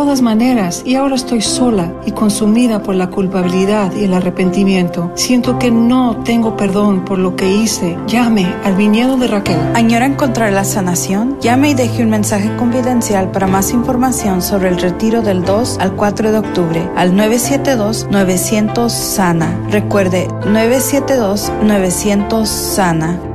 todas maneras y ahora estoy sola y consumida por la culpabilidad y el arrepentimiento. Siento que no tengo perdón por lo que hice. Llame al viñedo de Raquel. ¿Añora encontrar la sanación? Llame y deje un mensaje confidencial para más información sobre el retiro del 2 al 4 de octubre al 972-900 Sana. Recuerde, 972-900 Sana.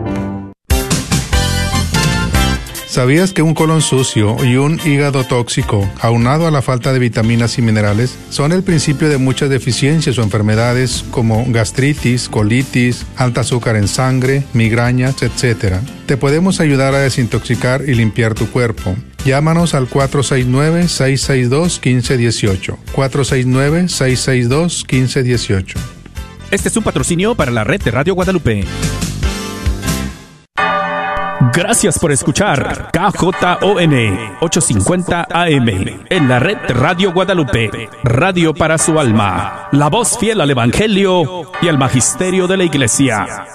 ¿Sabías que un colon sucio y un hígado tóxico, aunado a la falta de vitaminas y minerales, son el principio de muchas deficiencias o enfermedades como gastritis, colitis, alta azúcar en sangre, migrañas, etc.? Te podemos ayudar a desintoxicar y limpiar tu cuerpo. Llámanos al 469-662-1518. 469-662-1518. Este es un patrocinio para la red de Radio Guadalupe. Gracias por escuchar KJON 850 AM en la red Radio Guadalupe, radio para su alma, la voz fiel al Evangelio y al Magisterio de la Iglesia.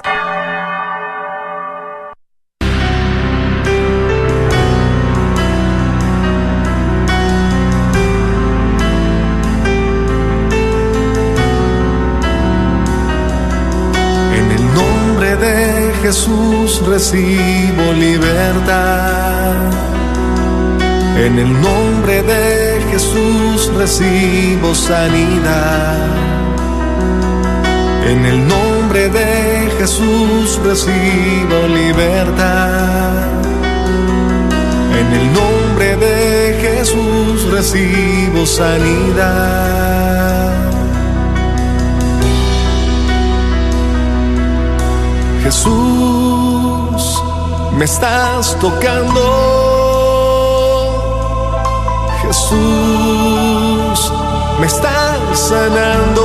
Recibo libertad. En el nombre de Jesús recibo sanidad. En el nombre de Jesús recibo libertad. En el nombre de Jesús recibo sanidad. Jesús, me estás tocando. Jesús, me estás sanando.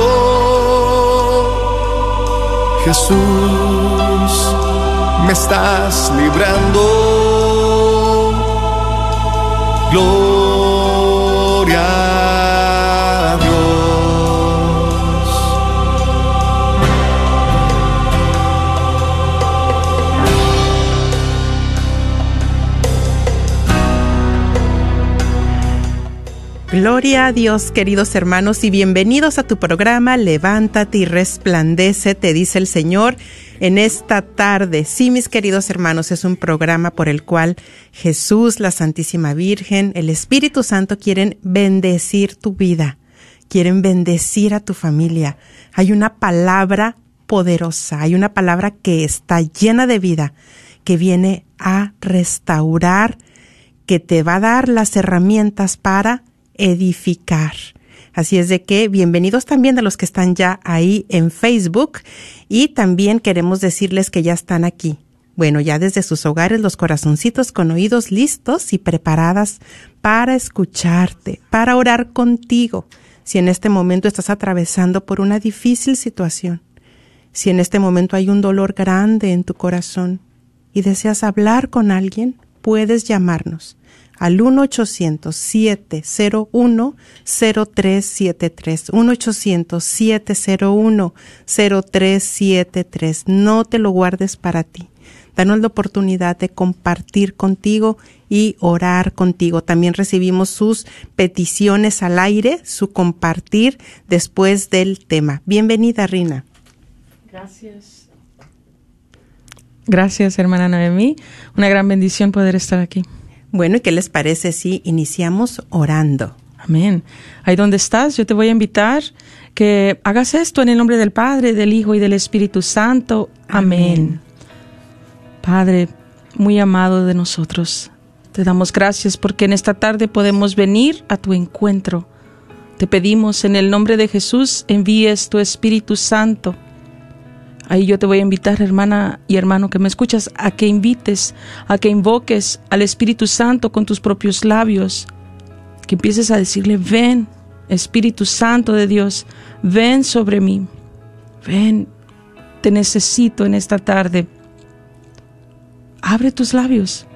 Jesús, me estás librando. Gloria. Gloria a Dios, queridos hermanos, y bienvenidos a tu programa Levántate y resplandece, te dice el Señor en esta tarde. Sí, mis queridos hermanos, es un programa por el cual Jesús, la Santísima Virgen, el Espíritu Santo quieren bendecir tu vida, quieren bendecir a tu familia. Hay una palabra poderosa, hay una palabra que está llena de vida, que viene a restaurar, que te va a dar las herramientas para edificar. Así es de que bienvenidos también a los que están ya ahí en Facebook y también queremos decirles que ya están aquí. Bueno, ya desde sus hogares los corazoncitos con oídos listos y preparadas para escucharte, para orar contigo. Si en este momento estás atravesando por una difícil situación, si en este momento hay un dolor grande en tu corazón y deseas hablar con alguien, puedes llamarnos al 1-800-701-0373. 1-800-701-0373. No te lo guardes para ti. Danos la oportunidad de compartir contigo y orar contigo. También recibimos sus peticiones al aire, su compartir después del tema. Bienvenida, Rina. Gracias. Gracias, hermana Noemí. Una gran bendición poder estar aquí. Bueno, ¿y qué les parece si iniciamos orando? Amén. Ahí donde estás, yo te voy a invitar que hagas esto en el nombre del Padre, del Hijo y del Espíritu Santo. Amén. Padre, muy amado de nosotros, te damos gracias porque en esta tarde podemos venir a tu encuentro. Te pedimos en el nombre de Jesús, envíes tu Espíritu Santo Ahí yo te voy a invitar, hermana y hermano que me escuchas, a que invites, a que invoques al Espíritu Santo con tus propios labios, que empieces a decirle, ven, Espíritu Santo de Dios, ven sobre mí, ven, te necesito en esta tarde. Abre tus labios.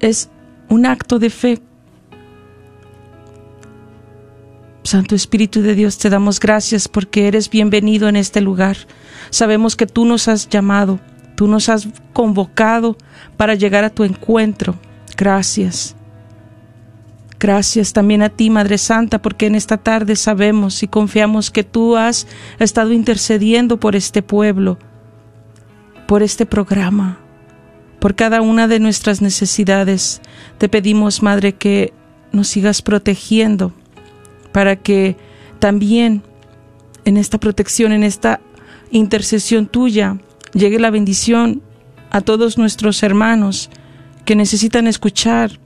Es un acto de fe Santo Espíritu de Dios, te damos gracias porque eres bienvenido en este lugar. Sabemos que tú nos has llamado, tú nos has convocado para llegar a tu encuentro. Gracias. Gracias también a ti, Madre Santa, porque en esta tarde sabemos y confiamos que tú has estado intercediendo por este pueblo, por este programa, por cada una de nuestras necesidades. Te pedimos, Madre, que nos sigas protegiendo para que también en esta protección, en esta intercesión tuya, llegue la bendición a todos nuestros hermanos que necesitan escuchar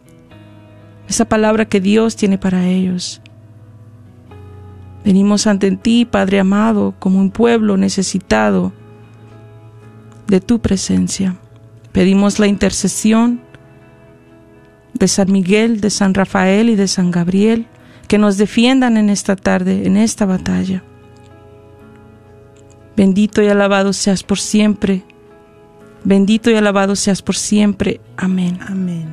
esa palabra que Dios tiene para ellos. Venimos ante ti, Padre amado, como un pueblo necesitado de tu presencia. Pedimos la intercesión de San Miguel, de San Rafael y de San Gabriel, que nos defiendan en esta tarde, en esta batalla. Bendito y alabado seas por siempre. Bendito y alabado seas por siempre. Amén. Amén.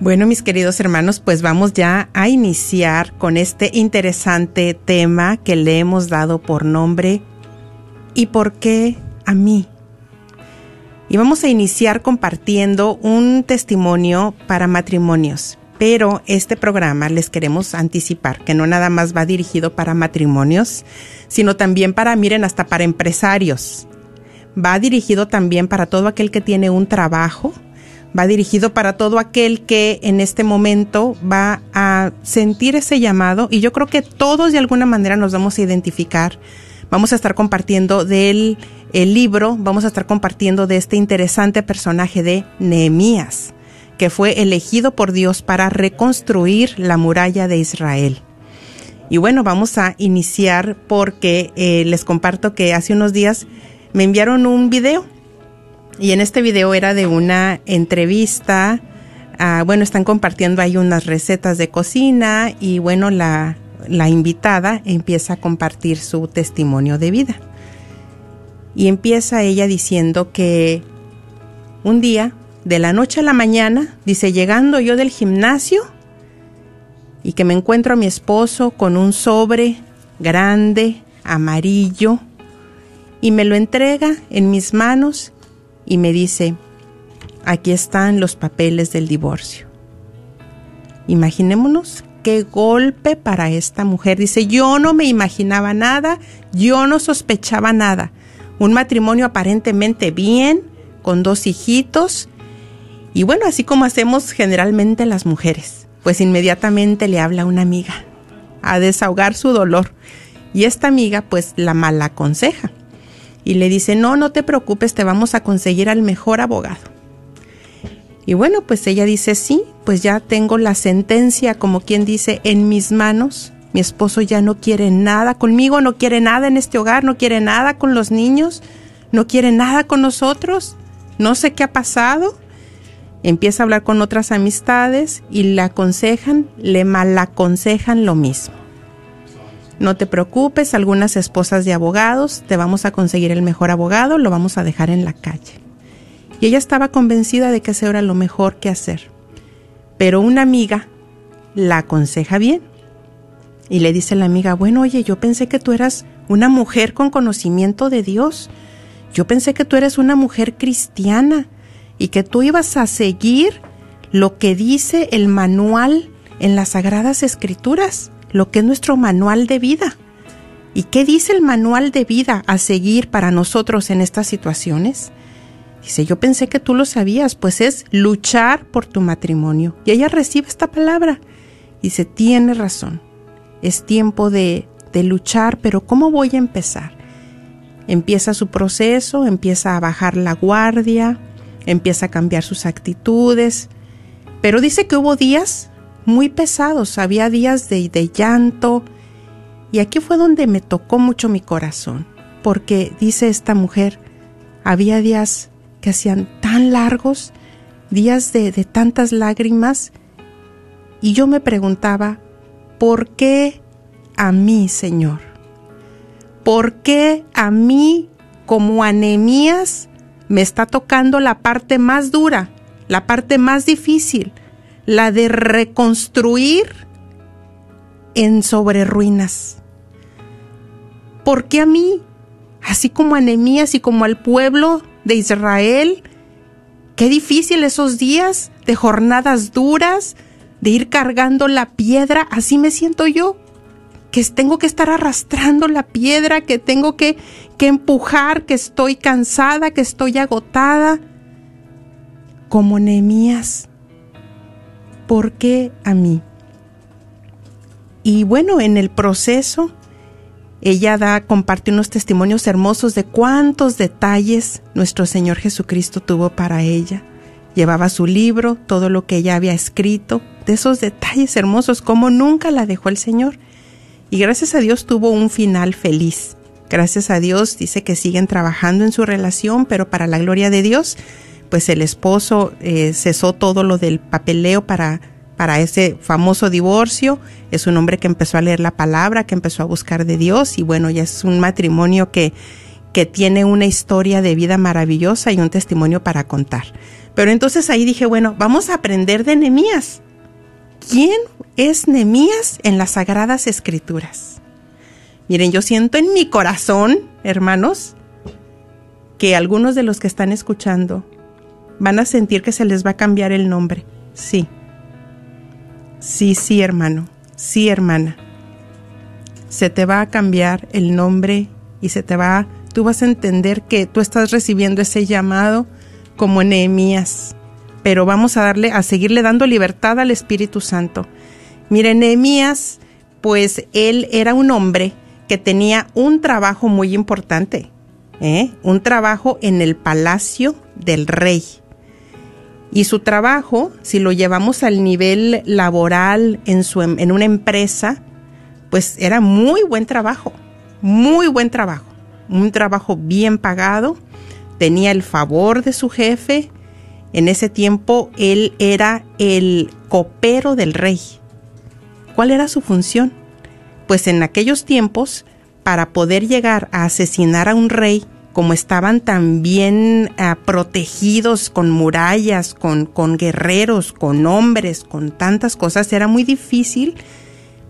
Bueno, mis queridos hermanos, pues vamos ya a iniciar con este interesante tema que le hemos dado por nombre ¿Y por qué a mí? Y vamos a iniciar compartiendo un testimonio para matrimonios. Pero este programa les queremos anticipar que no nada más va dirigido para matrimonios, sino también para, miren, hasta para empresarios. Va dirigido también para todo aquel que tiene un trabajo, va dirigido para todo aquel que en este momento va a sentir ese llamado y yo creo que todos de alguna manera nos vamos a identificar. Vamos a estar compartiendo del el libro, vamos a estar compartiendo de este interesante personaje de Nehemías, que fue elegido por Dios para reconstruir la muralla de Israel. Y bueno, vamos a iniciar porque eh, les comparto que hace unos días me enviaron un video y en este video era de una entrevista. Ah, bueno, están compartiendo ahí unas recetas de cocina y bueno, la, la invitada empieza a compartir su testimonio de vida. Y empieza ella diciendo que un día, de la noche a la mañana, dice, llegando yo del gimnasio y que me encuentro a mi esposo con un sobre grande, amarillo, y me lo entrega en mis manos y me dice, aquí están los papeles del divorcio. Imaginémonos qué golpe para esta mujer. Dice, yo no me imaginaba nada, yo no sospechaba nada. Un matrimonio aparentemente bien, con dos hijitos. Y bueno, así como hacemos generalmente las mujeres, pues inmediatamente le habla una amiga a desahogar su dolor. Y esta amiga pues la mala aconseja y le dice, no, no te preocupes, te vamos a conseguir al mejor abogado. Y bueno, pues ella dice, sí, pues ya tengo la sentencia, como quien dice, en mis manos. Mi esposo ya no quiere nada conmigo, no quiere nada en este hogar, no quiere nada con los niños, no quiere nada con nosotros. No sé qué ha pasado. Empieza a hablar con otras amistades y le aconsejan, le malaconsejan lo mismo. No te preocupes, algunas esposas de abogados, te vamos a conseguir el mejor abogado, lo vamos a dejar en la calle. Y ella estaba convencida de que eso era lo mejor que hacer. Pero una amiga la aconseja bien. Y le dice la amiga, bueno, oye, yo pensé que tú eras una mujer con conocimiento de Dios. Yo pensé que tú eres una mujer cristiana y que tú ibas a seguir lo que dice el manual en las Sagradas Escrituras lo que es nuestro manual de vida. ¿Y qué dice el manual de vida a seguir para nosotros en estas situaciones? Dice, yo pensé que tú lo sabías, pues es luchar por tu matrimonio. Y ella recibe esta palabra. Dice, tiene razón, es tiempo de, de luchar, pero ¿cómo voy a empezar? Empieza su proceso, empieza a bajar la guardia, empieza a cambiar sus actitudes, pero dice que hubo días muy pesados, había días de, llanto, y aquí fue donde me tocó mucho mi corazón, porque dice esta mujer, había días que hacían tan largos, días de, de tantas lágrimas, y yo me preguntaba, ¿por qué a mí, Señor? ¿Por qué a mí, como anemías, me está tocando la parte más dura, la parte más difícil? la de reconstruir en sobre ruinas. ¿Por qué a mí? Así como a Nehemías y como al pueblo de Israel, qué difícil esos días de jornadas duras, de ir cargando la piedra, así me siento yo, que tengo que estar arrastrando la piedra, que tengo que, que empujar, que estoy cansada, que estoy agotada, como Nehemías. ¿Por qué a mí? Y bueno, en el proceso, ella da, comparte unos testimonios hermosos de cuántos detalles nuestro Señor Jesucristo tuvo para ella. Llevaba su libro, todo lo que ella había escrito, de esos detalles hermosos, como nunca la dejó el Señor. Y gracias a Dios tuvo un final feliz. Gracias a Dios dice que siguen trabajando en su relación, pero para la gloria de Dios, pues el esposo eh, cesó todo lo del papeleo para para ese famoso divorcio. Es un hombre que empezó a leer la palabra, que empezó a buscar de Dios y bueno, ya es un matrimonio que, que tiene una historia de vida maravillosa y un testimonio para contar. Pero entonces ahí dije, bueno, vamos a aprender de Nemías. ¿Quién es Nemías en las Sagradas Escrituras? Miren, yo siento en mi corazón, hermanos, que algunos de los que están escuchando van a sentir que se les va a cambiar el nombre. Sí, Sí, sí, hermano. Sí, hermana. Se te va a cambiar el nombre y se te va, tú vas a entender que tú estás recibiendo ese llamado como Nehemías. Pero vamos a darle, a seguirle dando libertad al Espíritu Santo. Mire, Nehemías, pues él era un hombre que tenía un trabajo muy importante, ¿eh? un trabajo en el palacio del rey. Y su trabajo, si lo llevamos al nivel laboral en, su, em, en una empresa, pues era muy buen trabajo, muy buen trabajo, un trabajo bien pagado, tenía el favor de su jefe, en ese tiempo él era el copero del rey. ¿Cuál era su función? Pues en aquellos tiempos, para poder llegar a asesinar a un rey, como estaban tan bien ah, protegidos con murallas, con, guerreros, con hombres, con tantas cosas, era muy difícil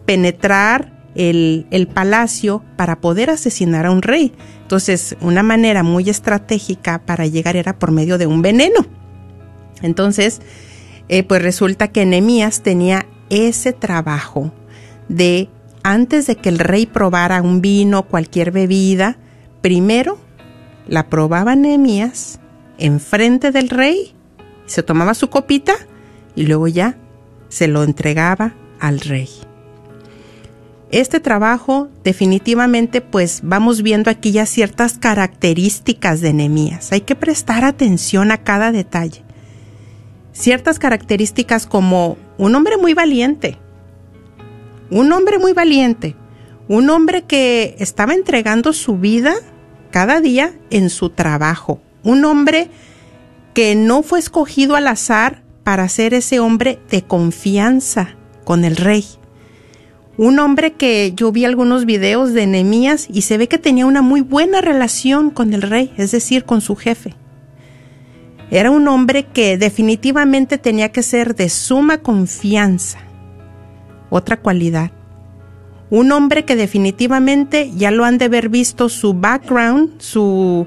penetrar el, el, palacio para poder asesinar a un rey. Entonces, una manera muy estratégica para llegar era por medio de un veneno. Entonces, eh, pues resulta que Nehemías tenía ese trabajo de, antes de que el rey probara un vino, cualquier bebida, primero la probaba Nehemías enfrente del rey, se tomaba su copita y luego ya se lo entregaba al rey. Este trabajo definitivamente pues vamos viendo aquí ya ciertas características de Nehemías. Hay que prestar atención a cada detalle. Ciertas características como un hombre muy valiente. Un hombre muy valiente. Un hombre que estaba entregando su vida cada día en su trabajo. Un hombre que no fue escogido al azar para ser ese hombre de confianza con el rey. Un hombre que yo vi algunos videos de Nehemías y se ve que tenía una muy buena relación con el rey, es decir, con su jefe. Era un hombre que definitivamente tenía que ser de suma confianza. Otra cualidad, un hombre que definitivamente ya lo han de haber visto su background, su,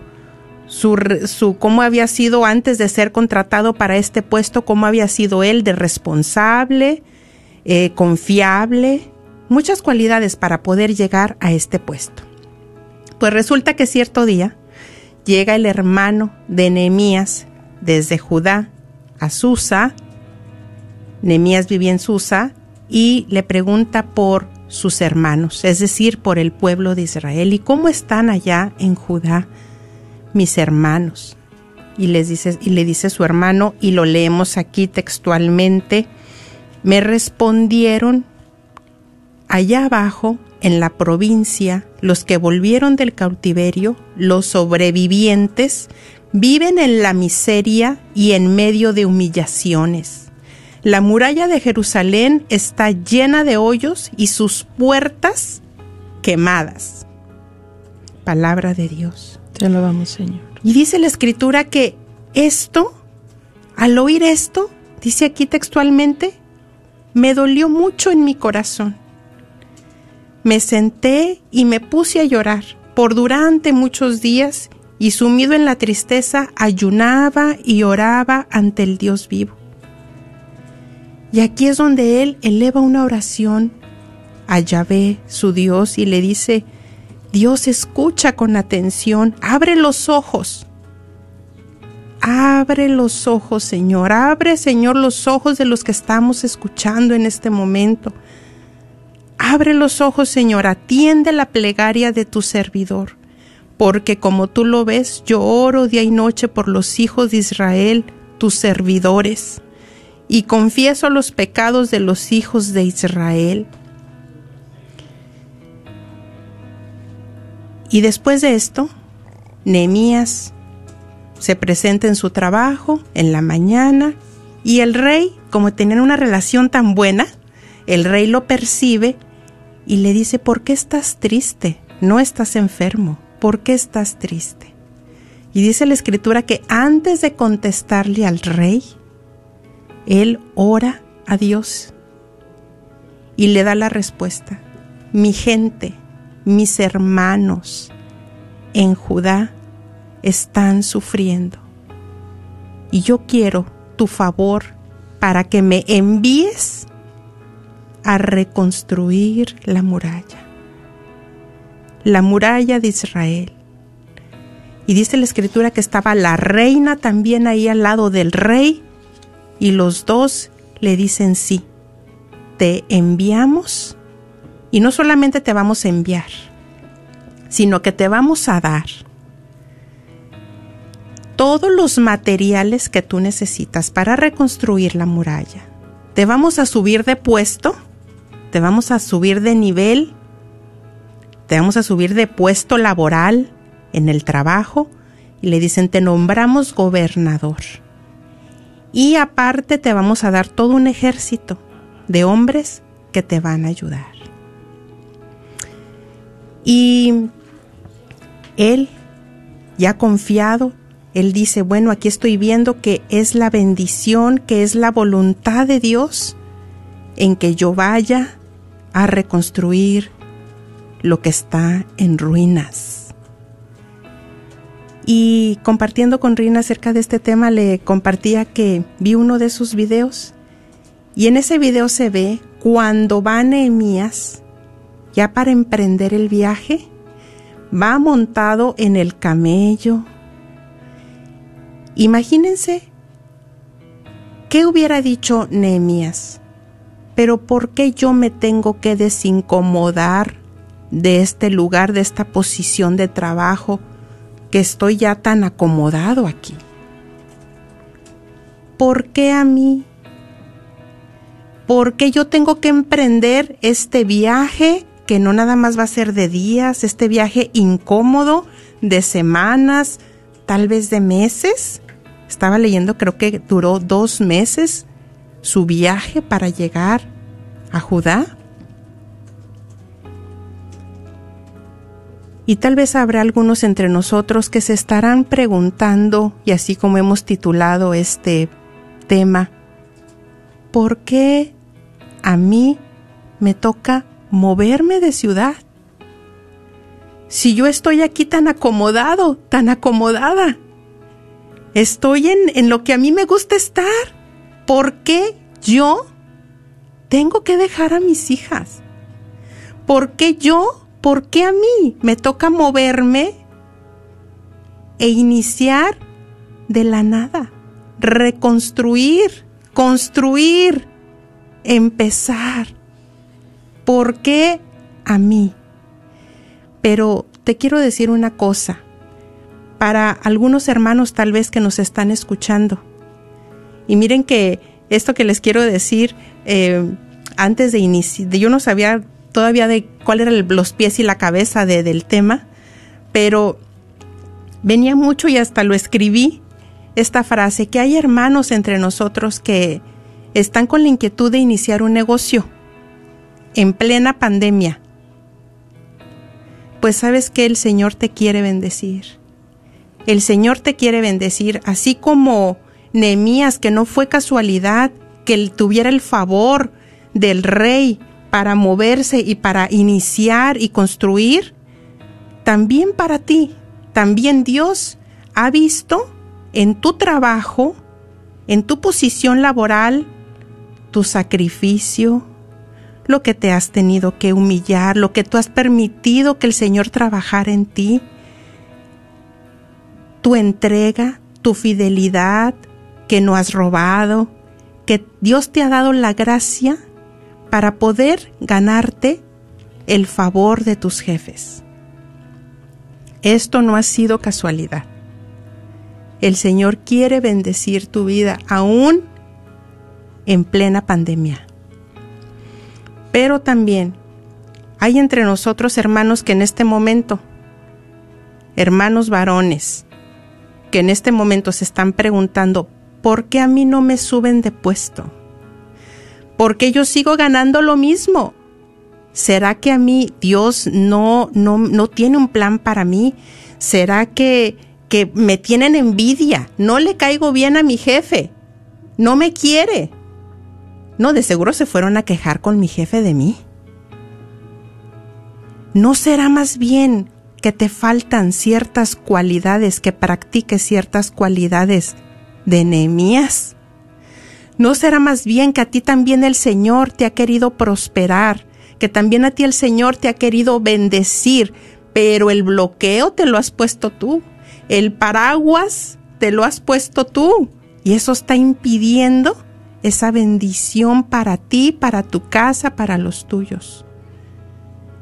su, cómo había sido antes de ser contratado para este puesto, cómo había sido él de responsable, eh, confiable, muchas cualidades para poder llegar a este puesto. Pues resulta que cierto día llega el hermano de Nehemías desde Judá a Susa, Nehemías vivía en Susa, y le pregunta por sus hermanos, es decir, por el pueblo de Israel. ¿Y cómo están allá en Judá mis hermanos? Y, les dice, y le dice su hermano, y lo leemos aquí textualmente, me respondieron allá abajo en la provincia, los que volvieron del cautiverio, los sobrevivientes, viven en la miseria y en medio de humillaciones. La muralla de Jerusalén está llena de hoyos y sus puertas quemadas. Palabra de Dios. Te alabamos, Señor. Y dice la escritura que esto, al oír esto, dice aquí textualmente, me dolió mucho en mi corazón. Me senté y me puse a llorar por durante muchos días y sumido en la tristeza ayunaba y oraba ante el Dios vivo. Y aquí es donde él eleva una oración a Yahvé, su Dios, y le dice, Dios escucha con atención, abre los ojos. Abre los ojos, Señor. Abre, Señor, los ojos de los que estamos escuchando en este momento. Abre los ojos, Señor. Atiende la plegaria de tu servidor. Porque como tú lo ves, yo oro día y noche por los hijos de Israel, tus servidores, y confieso los pecados de los hijos de Israel. Y después de esto, Nehemías se presenta en su trabajo en la mañana y el rey, como tenían una relación tan buena, el rey lo percibe y le dice, ¿por qué estás triste? No estás enfermo, ¿por qué estás triste? Y dice la escritura que antes de contestarle al rey, él ora a Dios y le da la respuesta, mi gente, mis hermanos en Judá están sufriendo. Y yo quiero tu favor para que me envíes a reconstruir la muralla. La muralla de Israel. Y dice la escritura que estaba la reina también ahí al lado del rey y los dos le dicen sí. Te enviamos y no solamente te vamos a enviar, sino que te vamos a dar todos los materiales que tú necesitas para reconstruir la muralla. Te vamos a subir de puesto, te vamos a subir de nivel, te vamos a subir de puesto laboral en el trabajo y le dicen te nombramos gobernador. Y aparte te vamos a dar todo un ejército de hombres que te van a ayudar. Y él, ya confiado, él dice, bueno, aquí estoy viendo que es la bendición, que es la voluntad de Dios en que yo vaya a reconstruir lo que está en ruinas. Y compartiendo con Rina acerca de este tema, le compartía que vi uno de sus videos y en ese video se ve cuando va Nehemías ya para emprender el viaje, va montado en el camello. Imagínense qué hubiera dicho Nehemías, pero ¿por qué yo me tengo que desincomodar de este lugar, de esta posición de trabajo, que estoy ya tan acomodado aquí? ¿Por qué a mí? ¿Por qué yo tengo que emprender este viaje que no nada más va a ser de días, este viaje incómodo, de semanas, tal vez de meses. Estaba leyendo, creo que duró dos meses su viaje para llegar a Judá. Y tal vez habrá algunos entre nosotros que se estarán preguntando, y así como hemos titulado este tema, ¿por qué a mí me toca moverme de ciudad. Si yo estoy aquí tan acomodado, tan acomodada, estoy en, en lo que a mí me gusta estar, ¿por qué yo tengo que dejar a mis hijas? ¿Por qué yo? ¿Por qué a mí me toca moverme e iniciar de la nada? Reconstruir, construir, empezar ¿por qué a mí? Pero te quiero decir una cosa, para algunos hermanos tal vez que nos están escuchando. Y miren que esto que les quiero decir, eh, antes de iniciar, yo no sabía todavía de cuál eran los pies y la cabeza del tema, pero venía mucho y hasta lo escribí, esta frase, que hay hermanos entre nosotros que están con la inquietud de iniciar un negocio en plena pandemia, pues sabes que el Señor te quiere bendecir. El Señor te quiere bendecir, así como Nehemías, que no fue casualidad que él tuviera el favor del rey para moverse y para iniciar y construir, también para ti. También Dios ha visto en tu trabajo, en tu posición laboral, tu sacrificio, lo que te has tenido que humillar, lo que tú has permitido que el Señor trabajara en ti, tu entrega, tu fidelidad, que no has robado, que Dios te ha dado la gracia para poder ganarte el favor de tus jefes. Esto no ha sido casualidad. El Señor quiere bendecir tu vida aún en plena pandemia. Pero también hay entre nosotros hermanos que en este momento, hermanos varones, que en este momento se están preguntando, ¿por qué a mí no me suben de puesto? ¿Por qué yo sigo ganando lo mismo? ¿Será que a mí Dios no, no, no tiene un plan para mí? ¿Será que, que me tienen envidia? ¿No le caigo bien a mi jefe? ¿No me quiere? No, de seguro se fueron a quejar con mi jefe de mí. ¿No será más bien que te faltan ciertas cualidades, que practiques ciertas cualidades de Nehemías? ¿No será más bien que a ti también el Señor te ha querido prosperar, que también a ti el Señor te ha querido bendecir, pero el bloqueo te lo has puesto tú, el paraguas te lo has puesto tú, y eso está impidiendo esa bendición para ti, para tu casa, para los tuyos.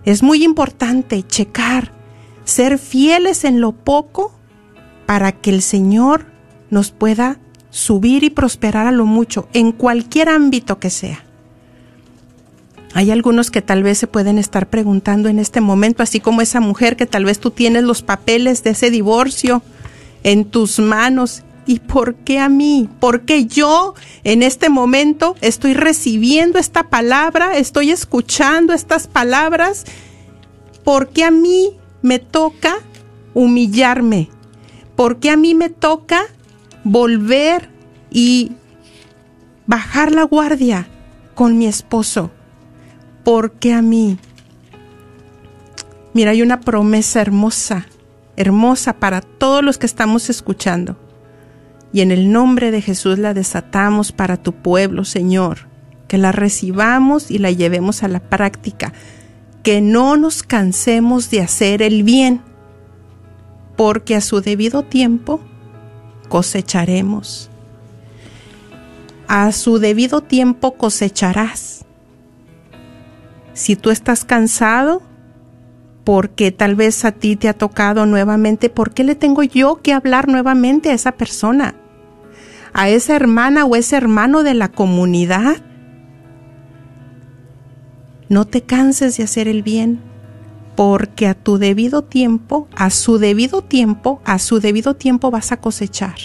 Es muy importante checar, ser fieles en lo poco para que el Señor nos pueda subir y prosperar a lo mucho, en cualquier ámbito que sea. Hay algunos que tal vez se pueden estar preguntando en este momento, así como esa mujer que tal vez tú tienes los papeles de ese divorcio en tus manos ¿Y por qué a mí? ¿Por qué yo en este momento estoy recibiendo esta palabra, estoy escuchando estas palabras? ¿Por qué a mí me toca humillarme? ¿Por qué a mí me toca volver y bajar la guardia con mi esposo? ¿Por qué a mí? Mira, hay una promesa hermosa, hermosa para todos los que estamos escuchando y en el nombre de Jesús la desatamos para tu pueblo, Señor, que la recibamos y la llevemos a la práctica, que no nos cansemos de hacer el bien, porque a su debido tiempo cosecharemos. A su debido tiempo cosecharás. Si tú estás cansado, porque tal vez a ti te ha tocado nuevamente, ¿por qué le tengo yo que hablar nuevamente a esa persona? A esa hermana o ese hermano de la comunidad. No te canses de hacer el bien, porque a tu debido tiempo, a su debido tiempo, a su debido tiempo vas a cosechar.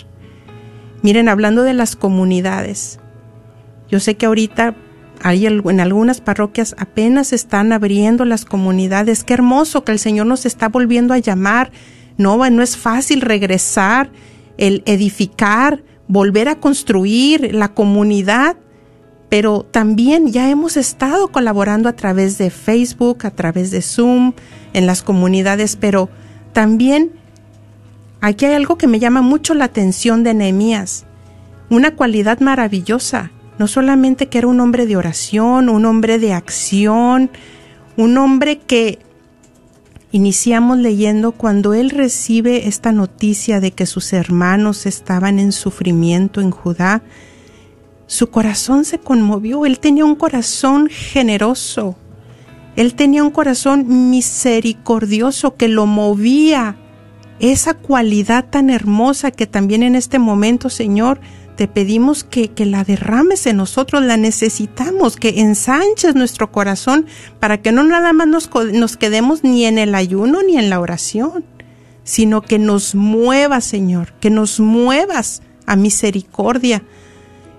Miren, hablando de las comunidades, yo sé que ahorita en algunas parroquias apenas están abriendo las comunidades. Qué hermoso que el Señor nos está volviendo a llamar. No, no es fácil regresar, el edificar, volver a construir la comunidad, pero también ya hemos estado colaborando a través de Facebook, a través de Zoom, en las comunidades, pero también aquí hay algo que me llama mucho la atención de Nehemías, una cualidad maravillosa no solamente que era un hombre de oración, un hombre de acción, un hombre que iniciamos leyendo cuando él recibe esta noticia de que sus hermanos estaban en sufrimiento en Judá, su corazón se conmovió, él tenía un corazón generoso, él tenía un corazón misericordioso que lo movía, esa cualidad tan hermosa que también en este momento, Señor, te pedimos que, la derrames en nosotros, la necesitamos, que ensanches nuestro corazón para que no nada más nos, nos quedemos ni en el ayuno ni en la oración, sino que nos muevas, Señor, que nos muevas a misericordia.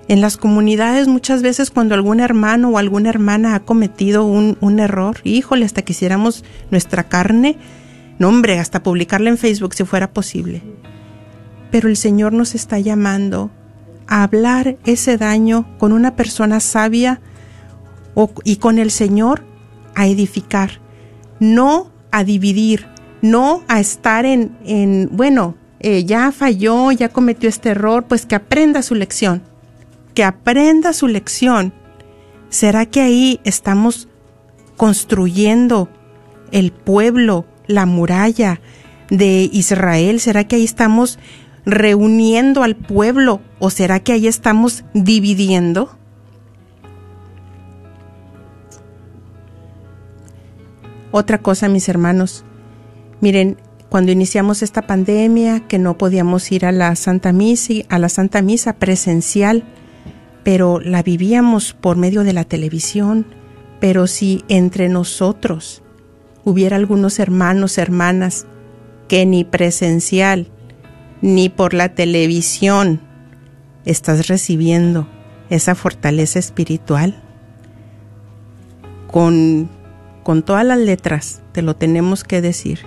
En las comunidades muchas veces cuando algún hermano o alguna hermana ha cometido un, un error, híjole, hasta quisiéramos nuestra carne, no hombre, hasta publicarla en Facebook si fuera posible. Pero el Señor nos está llamando a hablar ese daño con una persona sabia y con el Señor a edificar, no a dividir, no a estar en, en bueno, eh, ya falló, ya cometió este error, pues que aprenda su lección, que aprenda su lección. ¿Será que ahí estamos construyendo el pueblo, la muralla de Israel? ¿Será que ahí estamos reuniendo al pueblo o será que ahí estamos dividiendo? Otra cosa, mis hermanos, miren, cuando iniciamos esta pandemia, que no podíamos ir a la Santa Misa, a la Santa Misa presencial, pero la vivíamos por medio de la televisión, pero si entre nosotros hubiera algunos hermanos, hermanas, que ni presencial, ni por la televisión estás recibiendo esa fortaleza espiritual, con, con todas las letras te lo tenemos que decir.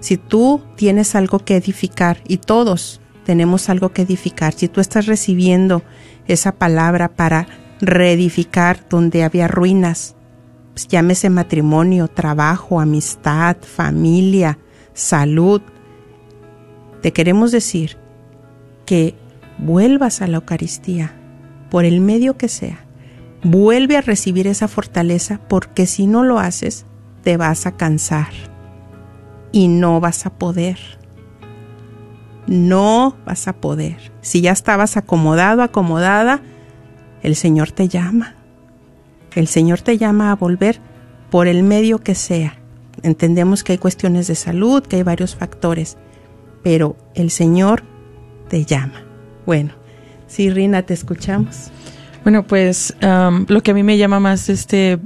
Si tú tienes algo que edificar y todos tenemos algo que edificar, si tú estás recibiendo esa palabra para reedificar donde había ruinas, pues llámese matrimonio, trabajo, amistad, familia, salud, te queremos decir que vuelvas a la Eucaristía, por el medio que sea. Vuelve a recibir esa fortaleza porque si no lo haces, te vas a cansar y no vas a poder. No vas a poder. Si ya estabas acomodado, acomodada, el Señor te llama. El Señor te llama a volver por el medio que sea. Entendemos que hay cuestiones de salud, que hay varios factores, pero el Señor te llama. Bueno, sí, Rina, te escuchamos. Bueno, pues lo que a mí me llama más este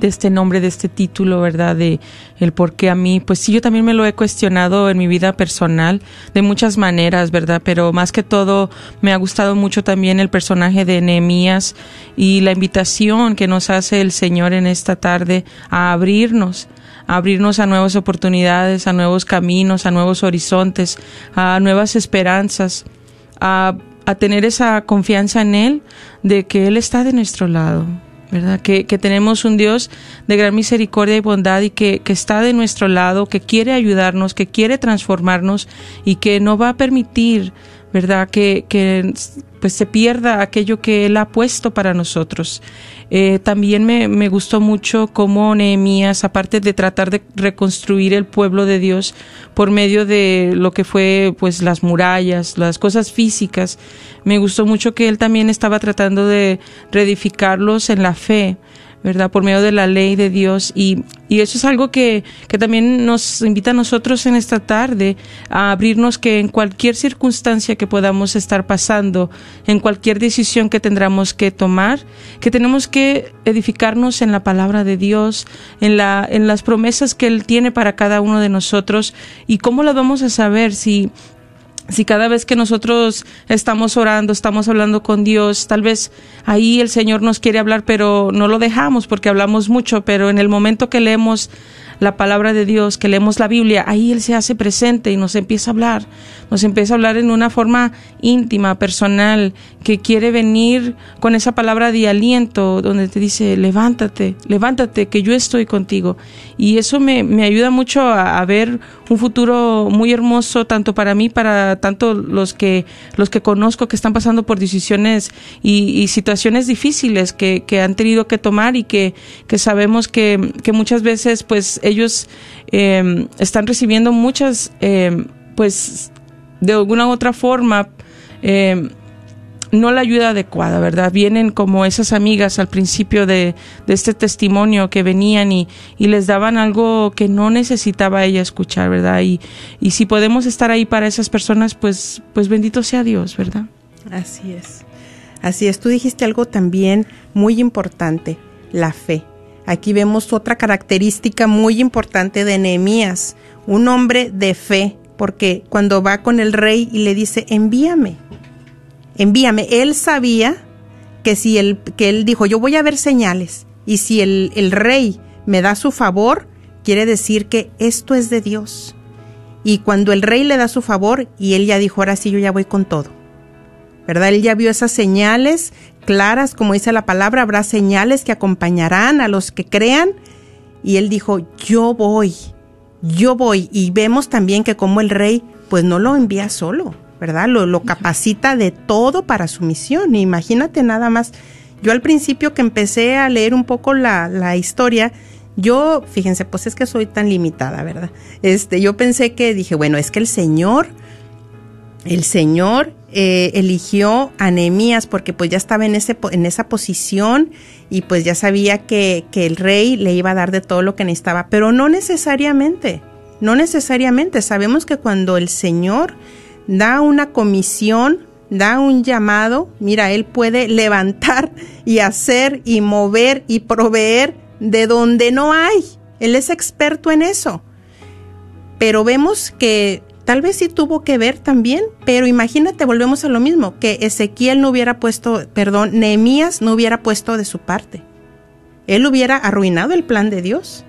de este nombre, de este título, ¿verdad? De el por qué a mí, pues sí, yo también me lo he cuestionado en mi vida personal de muchas maneras, ¿verdad? Pero más que todo me ha gustado mucho también el personaje de Nehemías y la invitación que nos hace el Señor en esta tarde a abrirnos a abrirnos a nuevas oportunidades, a nuevos caminos, a nuevos horizontes, a nuevas esperanzas, a, a tener esa confianza en Él de que Él está de nuestro lado, ¿verdad? Que, que, tenemos un Dios de gran misericordia y bondad y que, que, está de nuestro lado, que quiere ayudarnos, que quiere transformarnos y que no va a permitir, ¿verdad? Que, que pues se pierda aquello que Él ha puesto para nosotros. Eh, también me, me, gustó mucho cómo Nehemías, aparte de tratar de reconstruir el pueblo de Dios por medio de lo que fue pues las murallas, las cosas físicas, me gustó mucho que él también estaba tratando de reedificarlos en la fe, ¿verdad? Por medio de la ley de Dios. Y, y eso es algo que, que, también nos invita a nosotros en esta tarde a abrirnos que en cualquier circunstancia que podamos estar pasando, en cualquier decisión que tendremos que tomar, que tenemos que edificarnos en la palabra de Dios, en, la, en las promesas que Él tiene para cada uno de nosotros. ¿Y cómo la vamos a saber si si cada vez que nosotros estamos orando, estamos hablando con Dios, tal vez ahí el Señor nos quiere hablar, pero no lo dejamos porque hablamos mucho, pero en el momento que leemos la palabra de Dios, que leemos la Biblia, ahí Él se hace presente y nos empieza a hablar, nos empieza a hablar en una forma íntima, personal, que quiere venir con esa palabra de aliento, donde te dice, levántate, levántate, que yo estoy contigo. Y eso me, me ayuda mucho a, a, ver un futuro muy hermoso, tanto para mí, para tanto los que, los que conozco que están pasando por decisiones y, y situaciones difíciles que, que, han tenido que tomar y que, que sabemos que, que muchas veces, pues, ellos eh, están recibiendo muchas, eh, pues, de alguna u otra forma, eh, no la ayuda adecuada, ¿verdad? Vienen como esas amigas al principio de, este testimonio que venían y, y, les daban algo que no necesitaba ella escuchar, ¿verdad? Y, y si podemos estar ahí para esas personas, pues, pues bendito sea Dios, ¿verdad? Así es. Así es. Tú dijiste algo también muy importante, la fe. Aquí vemos otra característica muy importante de Nehemías, un hombre de fe, porque cuando va con el rey y le dice, envíame, envíame, él sabía que si él, que él dijo, yo voy a ver señales, y si el, el rey me da su favor, quiere decir que esto es de Dios. Y cuando el rey le da su favor, y él ya dijo, ahora sí, yo ya voy con todo. ¿Verdad? Él ya vio esas señales claras, como dice la palabra, habrá señales que acompañarán a los que crean. Y él dijo, yo voy, yo voy y vemos también que como el rey pues no lo envía solo, ¿verdad? Lo, lo capacita de todo para su misión. Imagínate nada más. Yo al principio que empecé a leer un poco la, la historia, yo, fíjense, pues es que soy tan limitada, ¿verdad? Este, yo pensé que dije, bueno, es que el Señor, el Señor eh, eligió a Nehemías porque pues ya estaba en, ese, en esa posición y pues ya sabía que, que el rey le iba a dar de todo lo que necesitaba, pero no necesariamente, no necesariamente. Sabemos que cuando el Señor da una comisión, da un llamado, mira, Él puede levantar y hacer y mover y proveer de donde no hay. Él es experto en eso. Pero vemos que tal vez sí tuvo que ver también, pero imagínate, volvemos a lo mismo, que Ezequiel no hubiera puesto, perdón, Nehemías no hubiera puesto de su parte. Él hubiera arruinado el plan de Dios,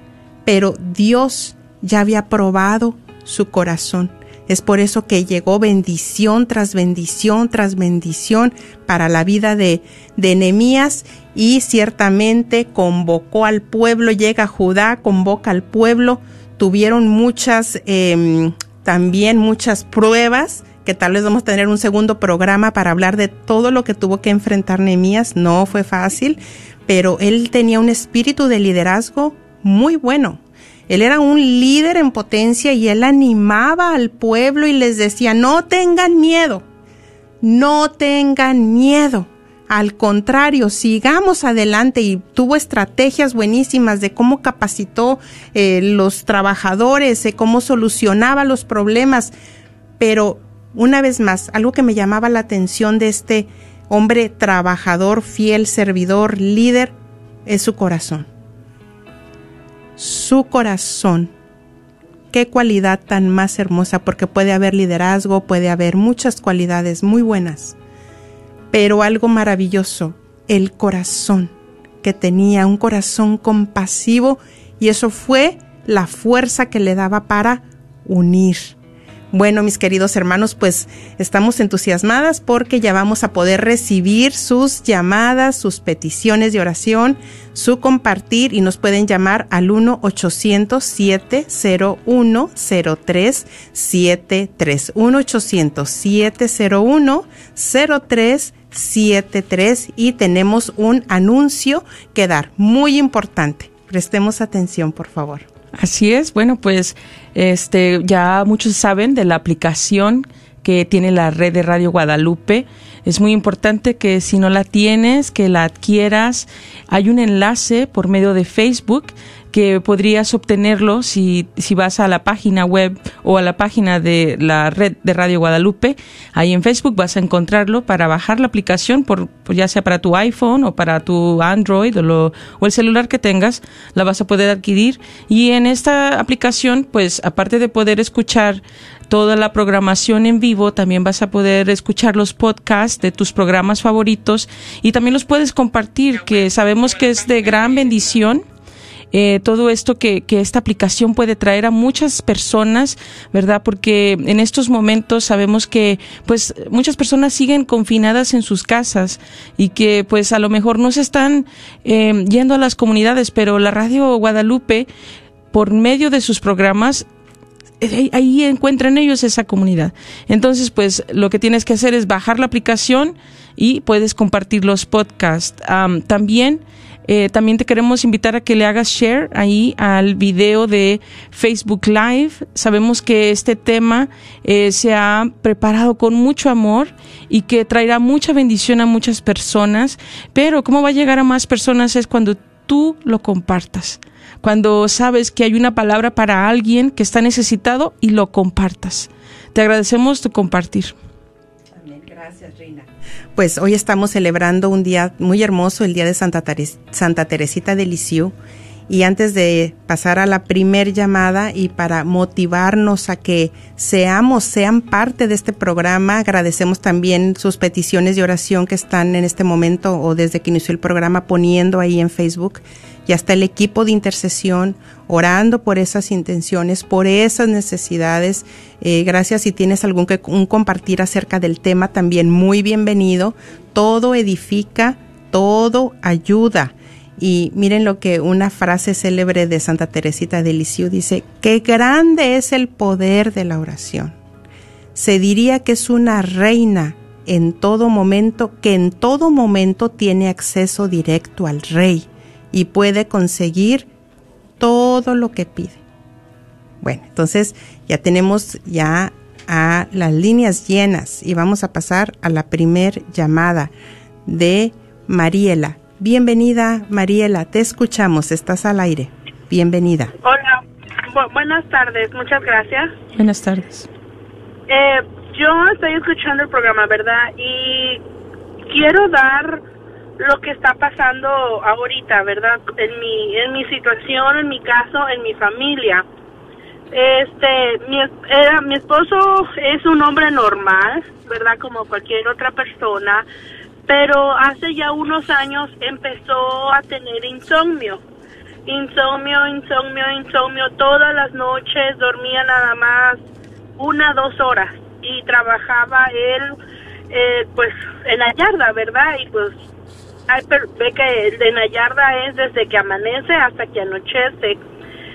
pero Dios ya había probado su corazón. Es por eso que llegó bendición tras bendición tras bendición para la vida de, de Nehemías y ciertamente convocó al pueblo, llega a Judá, convoca al pueblo, tuvieron muchas, eh, también muchas pruebas, que tal vez vamos a tener un segundo programa para hablar de todo lo que tuvo que enfrentar Nehemías, no fue fácil, pero él tenía un espíritu de liderazgo muy bueno. Él era un líder en potencia y él animaba al pueblo y les decía, no tengan miedo, no tengan miedo. Al contrario, sigamos adelante y tuvo estrategias buenísimas de cómo capacitó eh, los trabajadores, de cómo solucionaba los problemas. Pero una vez más, algo que me llamaba la atención de este hombre trabajador, fiel, servidor, líder, es su corazón. Su corazón. Qué cualidad tan más hermosa, porque puede haber liderazgo, puede haber muchas cualidades muy buenas pero algo maravilloso, el corazón que tenía, un corazón compasivo y eso fue la fuerza que le daba para unir. Bueno, mis queridos hermanos, pues estamos entusiasmadas porque ya vamos a poder recibir sus llamadas, sus peticiones de oración, su compartir y nos pueden llamar al 1-800-701-0373. 1-800-701-0373. 73 y tenemos un anuncio que dar muy importante. Prestemos atención, por favor. Así es, bueno, pues este ya muchos saben de la aplicación que tiene la red de Radio Guadalupe. Es muy importante que si no la tienes, que la adquieras. Hay un enlace por medio de Facebook que podrías obtenerlo si, si vas a la página web o a la página de la red de Radio Guadalupe. Ahí en Facebook vas a encontrarlo para bajar la aplicación, por, ya sea para tu iPhone o para tu Android o, lo, o el celular que tengas, la vas a poder adquirir. Y en esta aplicación, pues aparte de poder escuchar toda la programación en vivo, también vas a poder escuchar los podcasts de tus programas favoritos y también los puedes compartir, que sabemos que es de gran bendición eh, todo esto que, que esta aplicación puede traer a muchas personas, ¿verdad? Porque en estos momentos sabemos que pues muchas personas siguen confinadas en sus casas y que pues a lo mejor no se están eh, yendo a las comunidades, pero la radio Guadalupe por medio de sus programas eh, ahí encuentran ellos esa comunidad. Entonces, pues lo que tienes que hacer es bajar la aplicación y puedes compartir los podcasts. también eh, también te queremos invitar a que le hagas share ahí al video de Facebook Live. Sabemos que este tema eh, se ha preparado con mucho amor y que traerá mucha bendición a muchas personas, pero cómo va a llegar a más personas es cuando tú lo compartas cuando sabes que hay una palabra para alguien que está necesitado y lo compartas. Te agradecemos tu compartir. Pues hoy estamos celebrando un día muy hermoso, el día de Santa, Santa Teresita de Lisieux. Y antes de pasar a la primer llamada y para motivarnos a que seamos, sean parte de este programa, agradecemos también sus peticiones de oración que están en este momento o desde que inició el programa poniendo ahí en Facebook y hasta el equipo de intercesión orando por esas intenciones, por esas necesidades. Eh, gracias si tienes algún que un compartir acerca del tema también muy bienvenido. Todo edifica, todo ayuda. Y miren lo que una frase célebre de Santa Teresita de Lisieux dice, qué grande es el poder de la oración. Se diría que es una reina en todo momento, que en todo momento tiene acceso directo al rey y puede conseguir todo lo que pide. Bueno, entonces ya tenemos ya a las líneas llenas y vamos a pasar a la primer llamada de Mariela. Bienvenida, Mariela, te escuchamos, estás al aire. Bienvenida. Hola, buenas tardes, muchas gracias. Buenas tardes. Eh, yo estoy escuchando el programa, ¿verdad? Y quiero dar lo que está pasando ahorita, ¿verdad? En mi, en mi situación, en mi caso, en mi familia. Este, mi, era, mi esposo es un hombre normal, ¿verdad? Como cualquier otra persona, pero hace ya unos años empezó a tener insomnio. Insomnio, insomnio, insomnio. Todas las noches dormía nada más una, dos horas y trabajaba él, eh, pues, en la yarda, ¿verdad? Y pues, ve que el de la yarda es desde que amanece hasta que anochece